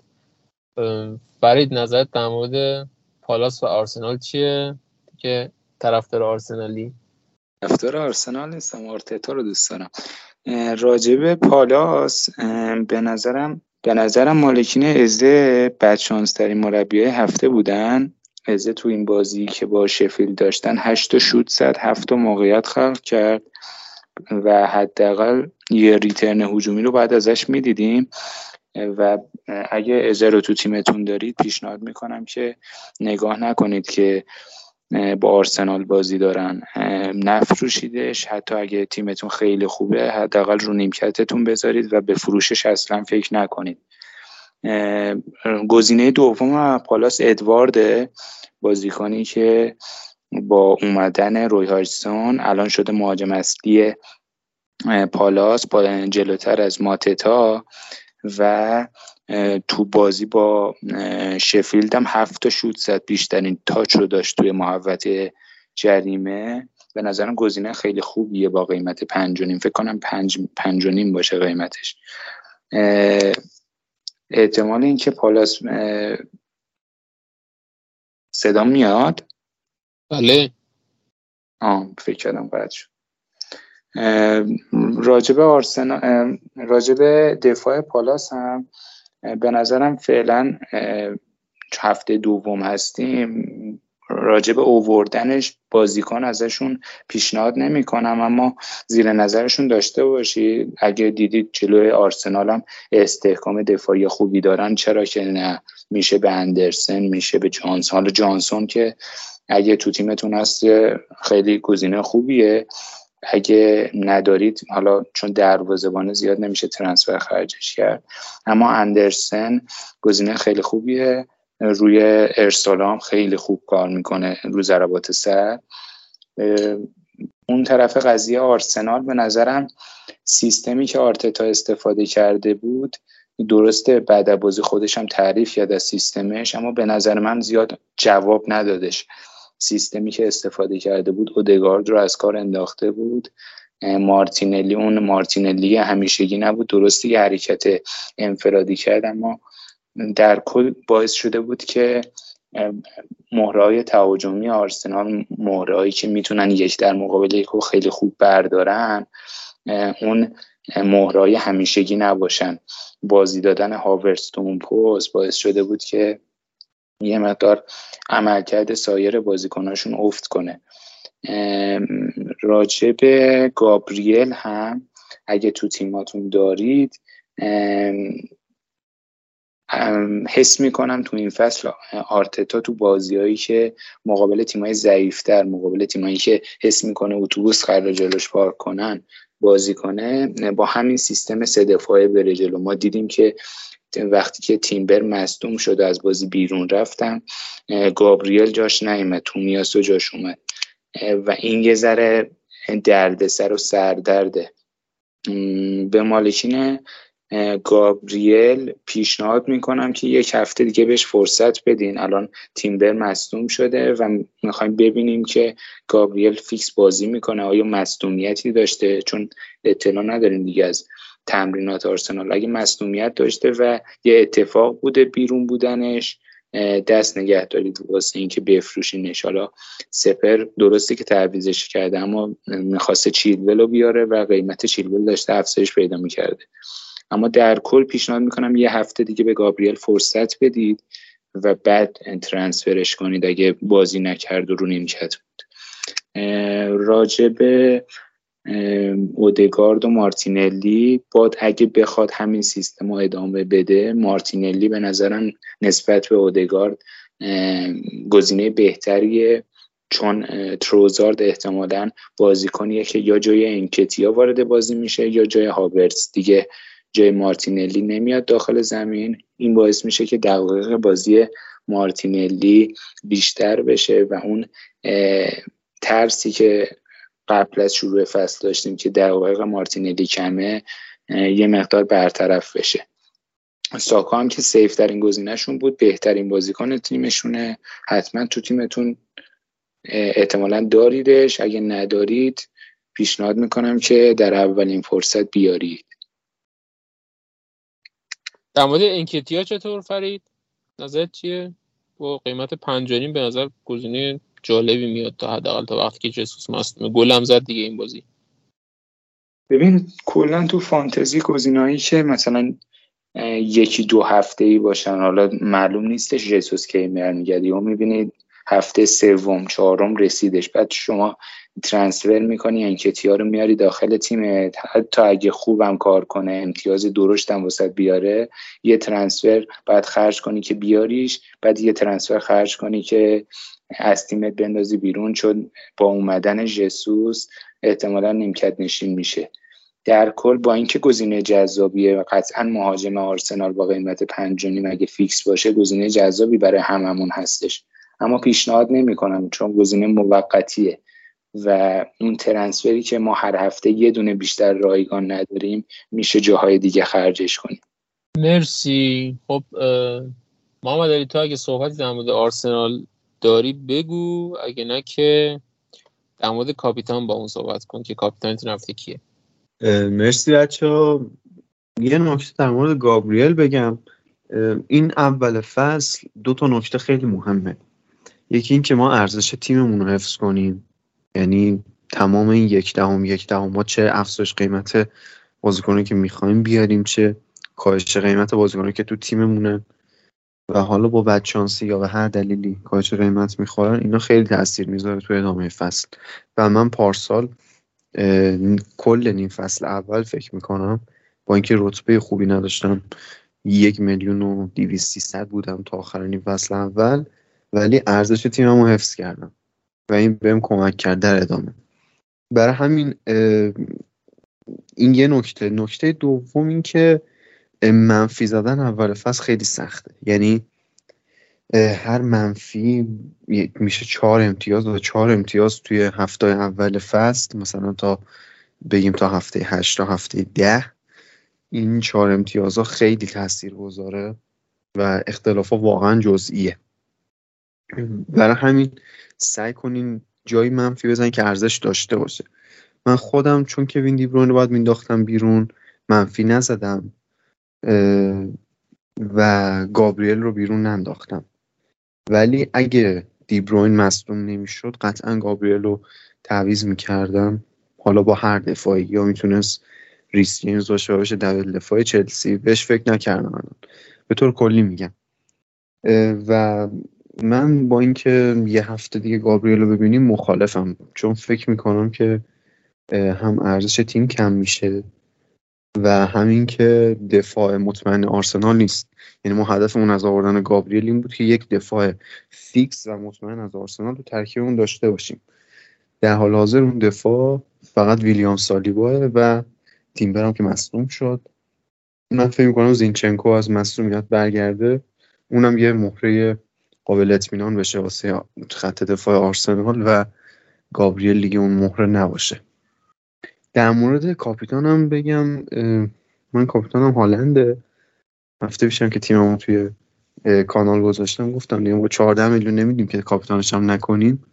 فرید نظرت در مورد پالاس و آرسنال چیه؟ که طرفدار آرسنالی. طرفدار آرسنال نیستم آرتتا رو دوست دارم. راجب پالاس به نظرم به نظرم مالکین ازده بدشانس ترین مربی هفته بودن. ازه تو این بازی که با شفیل داشتن هشت شوت زد هفت موقعیت خلق کرد و حداقل یه ریترن هجومی رو بعد ازش می‌دیدیم. و اگه ازه رو تو تیمتون دارید پیشنهاد می‌کنم که نگاه نکنید که با آرسنال بازی دارن نفروشیدش. حتی اگه تیمتون خیلی خوبه حداقل رو نیمکتتون بذارید و به فروشش اصلا فکر نکنید. گزینه دوم پالاس ادوارد بازیکنی که با اومدن روی هاجسون الان شده مهاجم اصلی پالاس با جلوتر از ماتتا. و تو بازی با شفیلد هم هفت تا شوت زد. بیشترین تاچ رو داشت توی محوطه جریمه. به نظرم گزینه خیلی خوبیه با قیمت پنج و نیم. فکر کنم پنج, پنج و نیم باشه قیمتش. احتمال اینکه پالاس صدا میاد؟ بله. آه فکر کردم قطع شد. راجب آرسنال راجب دفاع پالاس هم به نظرم فعلا هفته دوم هستیم. راجب اووردنش بازیکن ازشون پیشنهاد نمی کنم اما زیر نظرشون داشته باشید. اگه دیدید جلوی آرسنال هم استحکام دفاعی خوبی دارن چرا که نه؟ میشه به اندرسن میشه به جانسون. حالا جانسون که اگه تو تیمتون هست خیلی گزینه خوبیه. اگه ندارید حالا چون دروازه‌بان زیاد نمیشه ترنسفر خرجش کرد اما اندرسن گزینه خیلی خوبیه. روی ارسال خیلی خوب کار می‌کنه رو ضربات سر. اون طرف قضیه آرسنال به نظرم سیستمی که آرتتا استفاده کرده بود درسته بعد بازی خودش هم تعریف کرد از سیستمش اما به نظر من زیاد جواب ندادش. سیستمی که استفاده کرده بود اودگارد رو از کار انداخته بود. مارتینلی اون مارتینلی همیشگی نبود. درستی یه حرکت انفرادی کرد اما در کل باعث شده بود که مهرهای تهاجمی آرسنال مهرهایی که می‌تونن یک در مقابل یک خیلی خوب بردارن اون مهرهای همیشگی نباشن. بازی دادن هاورستون پوست باعث شده بود که یه مقدار عملکرد سایر بازیکناشون افت کنه. راجب گابریل هم اگه تو تیماتون دارید حس می‌کنم تو این فصل آرتتا تو بازیهایی که مقابل تیمای ضعیفتر مقابل تیمایی که حس می‌کنه اتوبوس قرار جلوش پارک کنن بازی کنه با همین سیستم سه دفاعه بره جلو. ما دیدیم که وقتی که تیمبر مصدوم شد از بازی بیرون رفتم گابریل جاش نیومد تومیاسو جاش اومد. و این یه ذره دردسر و سردرده. به مالکین گابریل پیشنهاد می‌کنم که یک هفته دیگه بهش فرصت بدین. الان تیمبر مصدوم شده و می‌خوایم ببینیم که گابریل فیکس بازی می‌کنه. آیا مصدومیتی داشته؟ چون اطلاع نداریم دیگه از تمرینات آرسنال. اگه مصدومیت داشته و یه اتفاق بوده بیرون بودنش دست نگه دارید واسه اینکه بفروشینش. حالا سپر درسته که تعویزش کرده اما می‌خواسته چیلول رو بیاره و قیمت چیلول داشته افزایش پیدا می‌کرده. اما در کل پیشنهاد می‌کنم یه هفته دیگه به گابریل فرصت بدید و بعد ترانسفرش کنید اگه بازی نکرد و رو نیمکت بود. راجب اودگارد و مارتینلی. باد اگه بخواد همین سیستم رو ادامه بده مارتینلی به نظرم نسبت به اودگارد گزینه بهتریه. چون تروزارد احتمالا بازیکنیه که یا جای انکتیا وارد بازی میشه یا جای هاورتس دیگه جای مارتینلی نمیاد داخل زمین. این باعث میشه که دقایق بازی مارتینلی بیشتر بشه و اون ترسی که قبل از شروع فصل داشتیم که دقایق مارتینلی کمه یه مقدار برطرف بشه. ساکا هم که سیف ترین گزینهشون بود بهترین بازیکن تیمشونه. حتما تو تیمتون احتمالا داریدش. اگه ندارید پیشنهاد می‌کنم که در اولین فرصت بیارید. در مورد انکتیا چطور فرید؟ نظرت چیه؟ با قیمت پنجانیم به نظر گزینه جالبی میاد تا حداقل تا وقتی که جسوس ماست. گلم زد دیگه این بازی. ببین کلا تو فانتزی گزینه‌ای که مثلا یکی دو هفته ای باشن حالا معلوم نیستش جسوس کی میاد یا می‌بینید هفته سوم چهارم رسیدش. بعد شما ترانسفر می‌کنی انکتیا رو میاری داخل تیم. حتی اگه خوبم کار کنه امتیاز درشت هم وسط بیاره یه ترانسفر بعد خرج کنی که بیاریش بعد یه ترانسفر خرج کنی که از تیمت بندازی بیرون چون با اومدن جسوس احتمالا نیمکت نشین میشه. در کل با اینکه گزینه جذابیه و قطعا مهاجم آرسنال با قیمت پنج اگه فیکس باشه گزینه جذابی برای هممون هستش. اما پیشنهاد نمی‌کنم چون گزینه موقتیه و اون ترنسفری که ما هر هفته یه دونه بیشتر رایگان نداریم میشه جاهای دیگه خرجش کنیم. مرسی. خب محمد علی تو اگه صحبتی در مورد آرسنال داری بگو اگه نه که در مورد کاپیتان با اون صحبت کن که کاپیتان رفته کیه. مرسی بچه ها یه نکته در مورد گابریل بگم. این اول فصل دو تا نکته خیلی مهمه. یکی این که ما ارزش تیممون رو حفظ کنیم. یعنی تمام این یک دهم یک دهم ما چه افزایش قیمت بازیکنی که می‌خوایم بیاریم چه کاهش قیمت بازیکنی که تو تیممونه. و حالا با بدشانسی یا به هر دلیلی کاهش قیمت می‌خورن اینا خیلی تاثیر می‌ذاره تو ادامه فصل. و من پارسال کل نیم فصل اول فکر می‌کنم با اینکه رتبه خوبی نداشتم یک میلیون و دیویستی ست بودم تا آخر نیم فصل اول ولی ارزش تیمم رو حفظ کردم و این بهم کمک کرد در ادامه. برای همین این یه نکته. نکته دوم این که منفی زدن اول فصل خیلی سخته. یعنی هر منفی میشه چهار امتیاز و چهار امتیاز توی هفته اول فصل مثلا تا بگیم تا هفته هشت تا هفته ده این چهار امتیاز ها خیلی تاثیر گذاره و اختلاف ها واقعا جزئیه. برای همین سعی کنین جایی منفی بزن که ارزش داشته باشه. من خودم چون که وین دیبروین رو باید مینداختم بیرون منفی نزدم. و گابریل رو بیرون ننداختم. ولی اگه دیبروین مصدوم نمی‌شد قطعا گابریل رو تعویز می‌کردم. حالا با هر دفاعی یا می‌تونست ریس جیمز باشه باشه دبل دفاع چلسی. بهش فکر نکردم به طور کلی میگم. و من با اینکه یه هفته دیگه گابریل رو ببینیم مخالفم. چون فکر می‌کنم که هم ارزش تیم کم میشه. و همین که دفاع مطمئن آرسنال نیست. یعنی ما هدفمون از آوردن گابریل این بود که یک دفاع فیکس و مطمئن از آرسنال رو ترکیبمون داشته باشیم. در حال حاضر اون دفاع فقط ویلیام سالیباه و تیمبرم که مصدوم شد. من فکر می‌کنم زینچنکو از مصدومیت برگرده. اونم یه مهره قابل اطمینان بشه واسه خط دفاع آرسنال و گابریل دیگه اون مهره نباشه. در مورد کاپیتانم بگم من کاپیتانم هالنده. هفته پیشم که تیممون توی کانال گذاشتم گفتم دیگه با 14 میلیون نمیدیم که کاپیتانش هم نکنیم.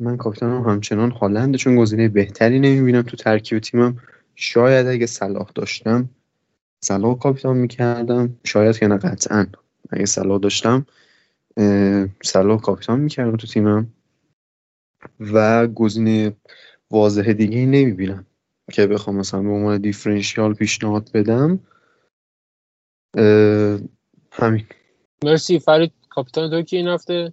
من کاپیتانم همچنان هالنده چون گزینه بهتری نمی‌بینم تو ترکیب تیمم. شاید اگه صلاح داشتم صلاح کاپیتان می‌کردم. شاید که نه قطعا. اگه صلاح داشتم صلاح کاپیتان می‌کردم تو تیمم. و گزینه واضح دیگه نمی‌بینم که بخوام مثلا به عنوان differential پیشنهاد بدم. همین. مرسی فرید کاپیتان تو کی این هفته؟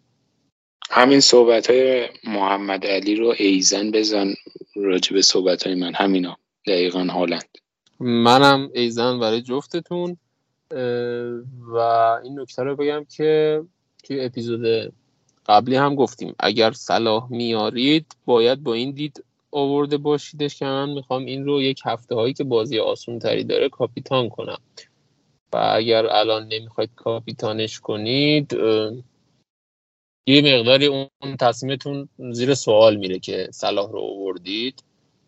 همین صحبت های محمد علی رو ایضاً بزن راجع به صحبت های من. همینا. دقیقا هالند. منم ایضاً برای جفتتون. و این نکته رو بگم که توی اپیزود قبلی هم گفتیم اگر صلاح میارید باید با این دید آورده باشیدش که من می‌خوام این رو یک هفته هایی که بازی آسون تری داره کاپیتان کنم. و اگر الان نمی‌خواید کاپیتانش کنید یه مقداری اون تصمیمتون زیر سوال میره که صلاح رو آوردید.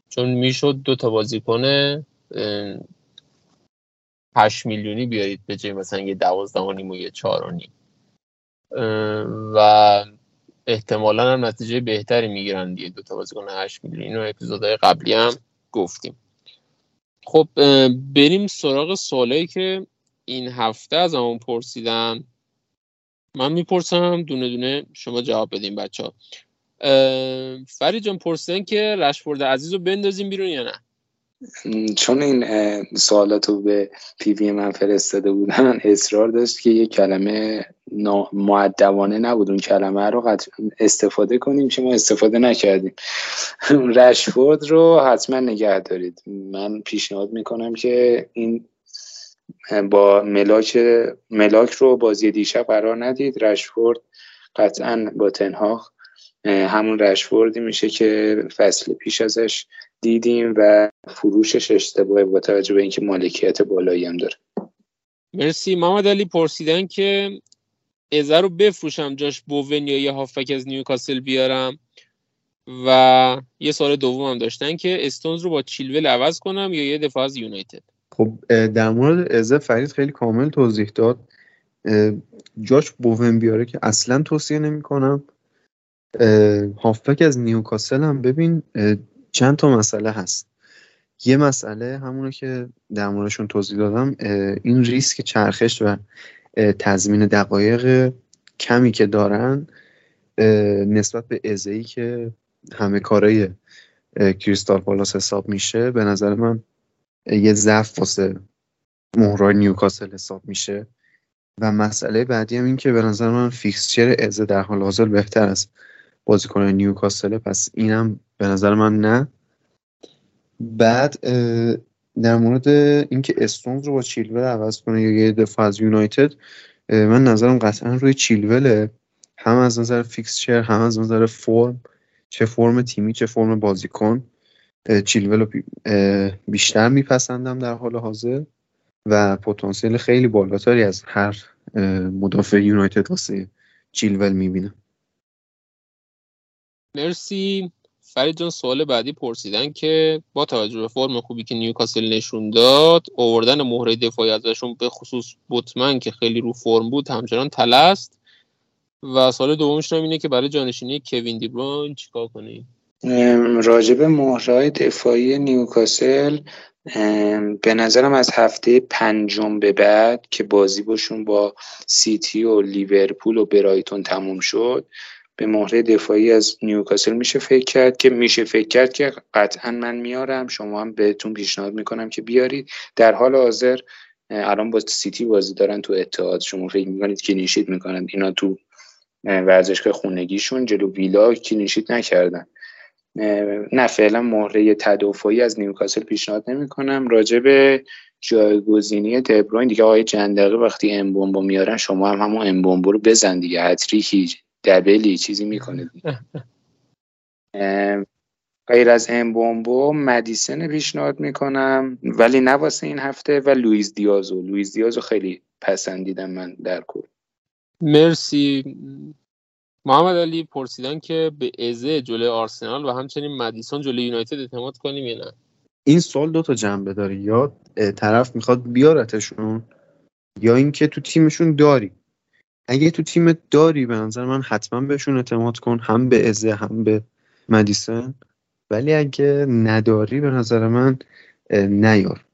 چون می‌شد دو تا بازیکن 8 میلیونی بیارید به جای مثلا یه دوازده و یه چهار و و احتمالا هم نتیجه بهتری می‌گیرن دیگه. دو تا بازیکن 8 میلیونی اینو اپیزودهای قبلی هم گفتیم. خب بریم سراغ سوالایی که این هفته از همون پرسیدن. من می‌پرسم دونه دونه شما جواب بدیم بچه ها فرید جان پرسیدن که رشفورد عزیز رو بندازیم بیرون یا نه؟ چون این سوالات رو به پیوی من فرستاده بودن اصرار داشت که یه کلمه معدوانه نبود. اون کلمه رو استفاده کنیم که ما استفاده نکردیم. [LAUGHS] رشفورد رو حتما نگه دارید. من پیشنهاد می‌کنم که این با ملاک ملاک رو بازی دیشب قرار ندید. رشفورد قطعا با تنهاخ همون رشفوردی میشه که فصل پیش ازش دیدیم و فروشش اشتباهه با توجه به اینکه مالکیت بالایی هم داره. مرسی. محمد علی پرسیدن که ازه رو بفروشم جاش بوون یا یه هافک از نیوکاسل بیارم. و یه سال دوم هم داشتن که استونز رو با چیلول عوض کنم یا یه دفاع از یونایتد؟ خب در مورد ازه فرید خیلی کامل توضیح داد. جاش بوون بیاره که اصلا توصیه نمی کنم هافبک از نیوکاسل هم ببین چند تا مسئله هست. یه مسئله همونه که در موردشون توضیح دادم این ریسک چرخش و تضمین دقایق کمی که دارن نسبت به ازهی که همه کارای کریستال پالاس حساب میشه به نظر من یه ضعف واسه مهرای نیوکاسل حساب میشه. و مسئله بعدی هم این که به نظر من fixture ازه در حال حاضر بهتر از بازیکن نیوکاسل پس اینم به نظر من نه. بعد در مورد اینکه استونز رو با چیلول عوض کنه یا یه دفاع از یونایتد من نظرم قطعا روی چیلوله. هم از نظر فیکسچر هم از نظر فرم. چه فرم تیمی چه فرم بازیکن. چیلول رو بیشتر میپسندم در حال حاضر و پتانسیل خیلی بالاتری از هر مدافع یونایتد واسه چیلول می‌بینم. مرسی. فرید جان سوال بعدی پرسیدن که با توجه به فرم خوبی که نیوکاسل نشون داد آوردن مهره دفاعی ازشون به خصوص بوتمن که خیلی رو فرم بود همچنان تلست و سال دومش هم اینه که برای جانشینی کوین دیبرون چیکار کنیم راجب مهرهای دفاعی نیوکاسل به نظرم از هفته پنجم به بعد که بازی باشون با سیتی و لیورپول و برایتون تموم شد به مهره دفاعی از نیوکاسل میشه فکر کرد که میشه فکر کرد که قطعا من میارم. شما هم بهتون پیشنهاد می‌کنم که بیارید. در حال حاضر الان با سیتی بازی دارن تو اتحاد. شما فکر می‌کنید clean sheet می‌کنن؟ اینا تو ورزشگاه خونگیشون. جلو ویلا clean sheet نکردن. نه فعلا مهره تدافعی از نیوکاسل پیشنهاد نمی‌کنم. راجع به جایگزینی دبروین دیگه آقای چند وقتی امبومبو میارن شما هم همون امبومبو رو بزن دیگه. هتریکی دبلی چیزی می‌کنه. [LAUGHS] غیر از امبومبو مدیسن پیشنهاد می‌کنم. ولی نه واسه این هفته و لوئیس دیازو. لوئیس دیازو خیلی پسندیدم من در کل. مرسی. محمد علی پرسیدن که به ازه جلوی آرسنال و همچنین مدیسون جلوی یونایتد اعتماد کنیم یا نه؟ این سال دو تا جنبه داره. یا طرف می‌خواد بیارتشون یا اینکه تو تیمشون داری. اگه تو تیم داری به نظر من حتما بهشون اعتماد کن هم به ازه هم به مدیسن. ولی اگه نداری به نظر من نیار.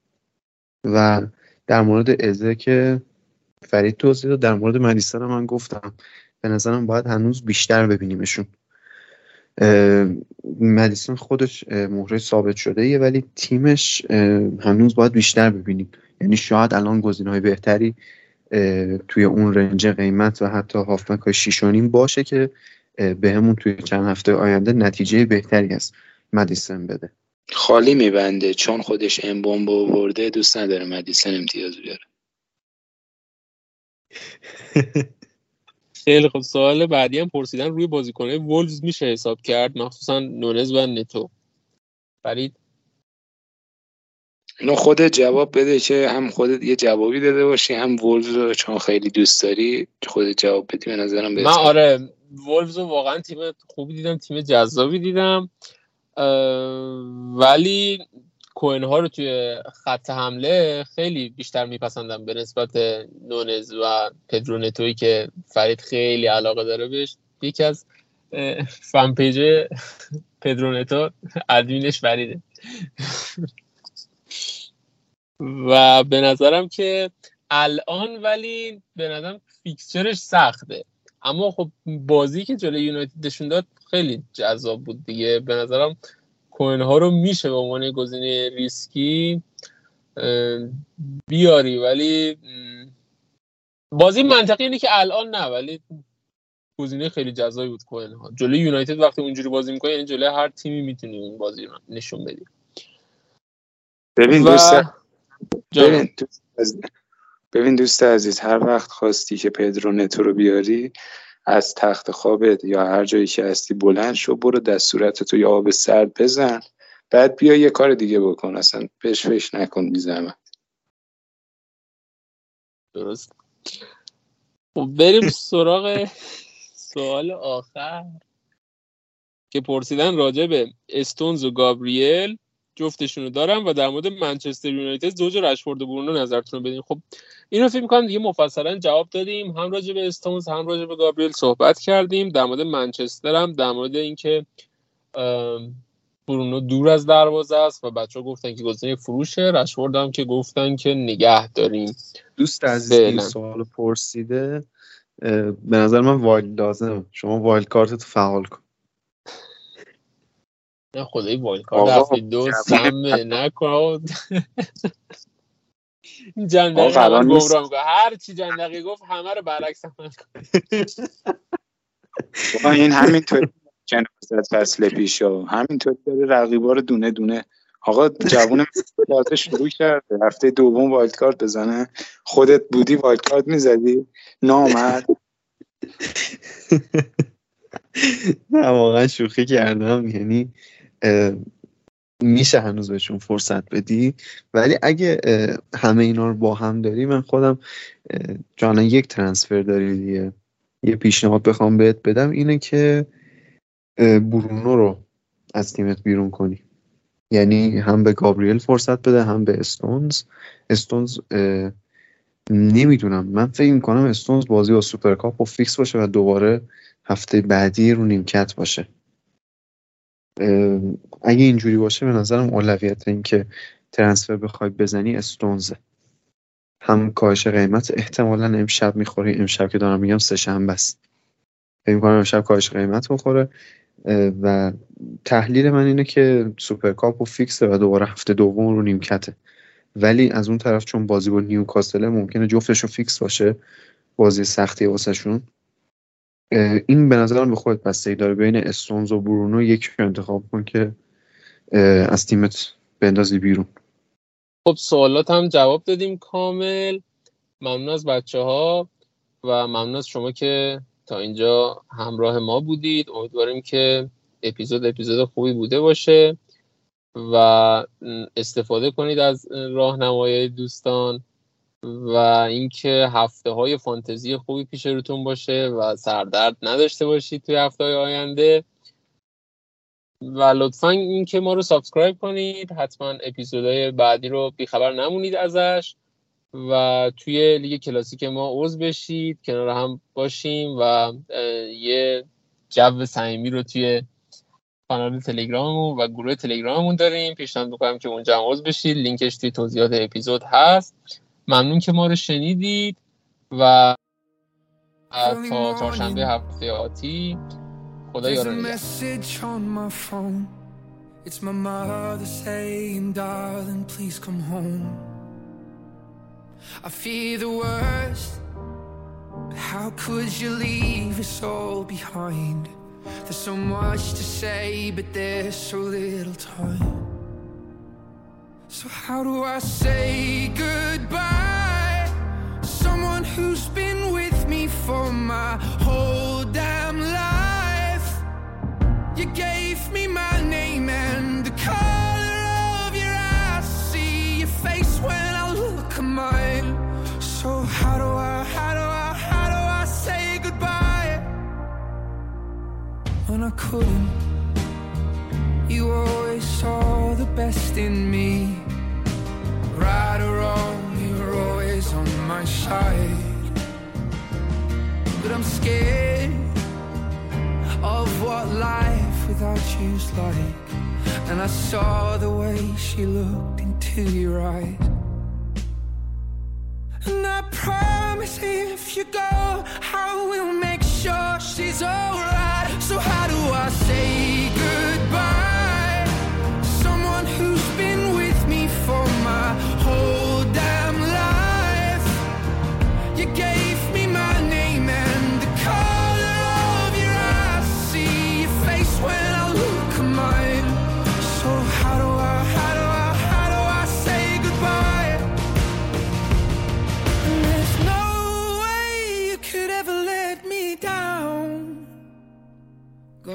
و در مورد ازه که فرید توضیح داد در مورد مدیسن من گفتم. به نظرم باید هنوز بیشتر ببینیمشون. مدیسون خودش مهره ثابت شده ایه ولی تیمش هنوز باید بیشتر ببینیم. یعنی شاید الان گزینه های بهتری توی اون رنج قیمت و حتی هافبک های شیشانیم باشه که بهمون توی چند هفته آینده نتیجه بهتری از مدیسن بده. خالی میبنده. چون خودش امبوم آورده دوست نداره مدیسن امتیاز بیاره. خیلی خب سوال بعدی هم پرسیدن روی بازیکنه وولز میشه حساب کرد؟ مخصوصا نونز و نتو. فرید اینو خودت جواب بده که هم خودت یه جوابی داده باشی هم وولز رو چون خیلی دوست داری خودت جواب بدی به نظرم من آره وولز رو واقعا تیم خوبی دیدم تیم جذابی دیدم. ولی کوین ها رو توی خط حمله خیلی بیشتر میپسندم به نسبت نونز و پدرونتوی که فرید خیلی علاقه داره بهش. یکی از fan page پدرو نتو ادمینش فریده. و به نظرم که الان ولی به نظرم fixture ش سخته. اما خب بازی که جلوی یونایتدشون داد خیلی جذاب بود دیگه. به نظرم کونها رو میشه به عنوان گزینه ریسکی بیاری. ولی بازی منطقی اینه که الان نه ولی گزینه خیلی جذابی بود کوین ها جلوی یونایتد وقتی اونجوری بازی می‌کنه یعنی جلوی هر تیمی می‌تونی اون بازی رو نشون بدی. ببین دوست ببین دوست, ببین دوست عزیز هر وقت خواستی که پدرو نتو رو بیاری از تخت خوابت یا هر جایی که هستی بلند شو برو دستورت تو یا آب سرد بزن بعد بیا یه کار دیگه بکن اصلا پش پش نکن بیزمت درست. خب بریم سراغ سوال آخر که پرسیدن راجع به استونز و گابریل. جفتشون رو دارم و در مورد منچستر یونایتد زوج رشفورد و برونو نظرتون رو بدین. خب اینو فکر می‌کنم دیگه مفصلا جواب دادیم. هم راجع به استونز هم راجع به گابریل صحبت کردیم. در مورد منچستر هم در مورد اینکه برونو دور از دروازه است و بچه ها گفتن که گزینه فروشه. رشورد هم که گفتن که نگه داریم. دوست عزیز این سوال پرسیده به نظر من wild لازم شما wild card تو فعال کن. نه خدای wild card هفته دو سمه نکن جندقی گفت هر چی جندقی گفت همه رو برعکس عمل کن این همینطوری جنازت فصل پیش ها همینطوری داره رقیبا رو دونه دونه. آقا جوون تازه شروع کرده. هفته دوم wild card بزنه. خودت بودی wild card می‌زدی. نامرد نه واقعا شوخی کردم یعنی میشه هنوز بهشون فرصت بدی؟ ولی اگه همه اینا رو با هم داری من خودم جانا یک transfer داری دیگه. یه پیشنهاد بخوام بهت بدم اینه که برونو رو از تیمت بیرون کنی. یعنی هم به گابریل فرصت بده هم به استونز. استونز نمی‌دونم. من فکر می‌کنم استونز بازی با سوپرکاپ رو fix باشه و دوباره هفته بعدی رو نیمکت باشه. اگه اینجوری باشه به نظرم اولویت این که transfer بخوای بزنی استونزه هم کاهش قیمت احتمالا امشب می‌خوری. امشب که دارم میگم سه شنبه است. فکر می‌کنم امشب کاهش قیمت بخوره و تحلیل من اینه که سوپرکاپ رو fix ه و دوباره هفته دوم رو نیمکته. ولی از اون طرف چون بازی با نیوکاسل ممکنه جفتش fix باشه بازی سختی واسهشون این به نظرم به خودت بستگی داره. بین استونز و برونو یک رو انتخاب کن که از تیمت بندازی بیرون. خب سوالات هم جواب دادیم کامل. ممنون از بچه ها و ممنون از شما که تا اینجا همراه ما بودید. امیدواریم که اپیزود اپیزود خوبی بوده باشه و استفاده کنید از راهنمای دوستان. و اینکه هفته های فانتزی خوبی پیش روتون باشه و سردرد نداشته باشید توی هفته های آینده. و لطفا اینکه ما رو subscribe کنید حتما اپیزودهای بعدی رو بیخبر نمونید ازش. و توی لیگ کلاسیک ما عضو بشید کنار هم باشیم و یه جو صمیمی رو توی کانال تلگراممون و گروه تلگراممون داریم. پیشنهاد می‌کنم که اونجا هم عضو بشید. لینکش توی توضیحات اپیزود هست. ممنون که ما رو شنیدید و تا چهارشنبه هفته آتی خدا یارو It's my mother saying, darling, please come home. I fear the worst. How could you leave us all behind? There's so much to say, but there's so little time. So, how do I say goodbye? Someone who's been with me for my whole damn life. You gave me my name and the color of your eyes. See your face when I look at mine. So, how do I, how do I, how do I say goodbye? When I couldn't, you always saw the best in me. Right or wrong, you're always on my side. But I'm scared of what life without you's like. And I saw the way she looked into your eyes. And I promise if you go, I will make sure she's alright. So, how do I say goodbye?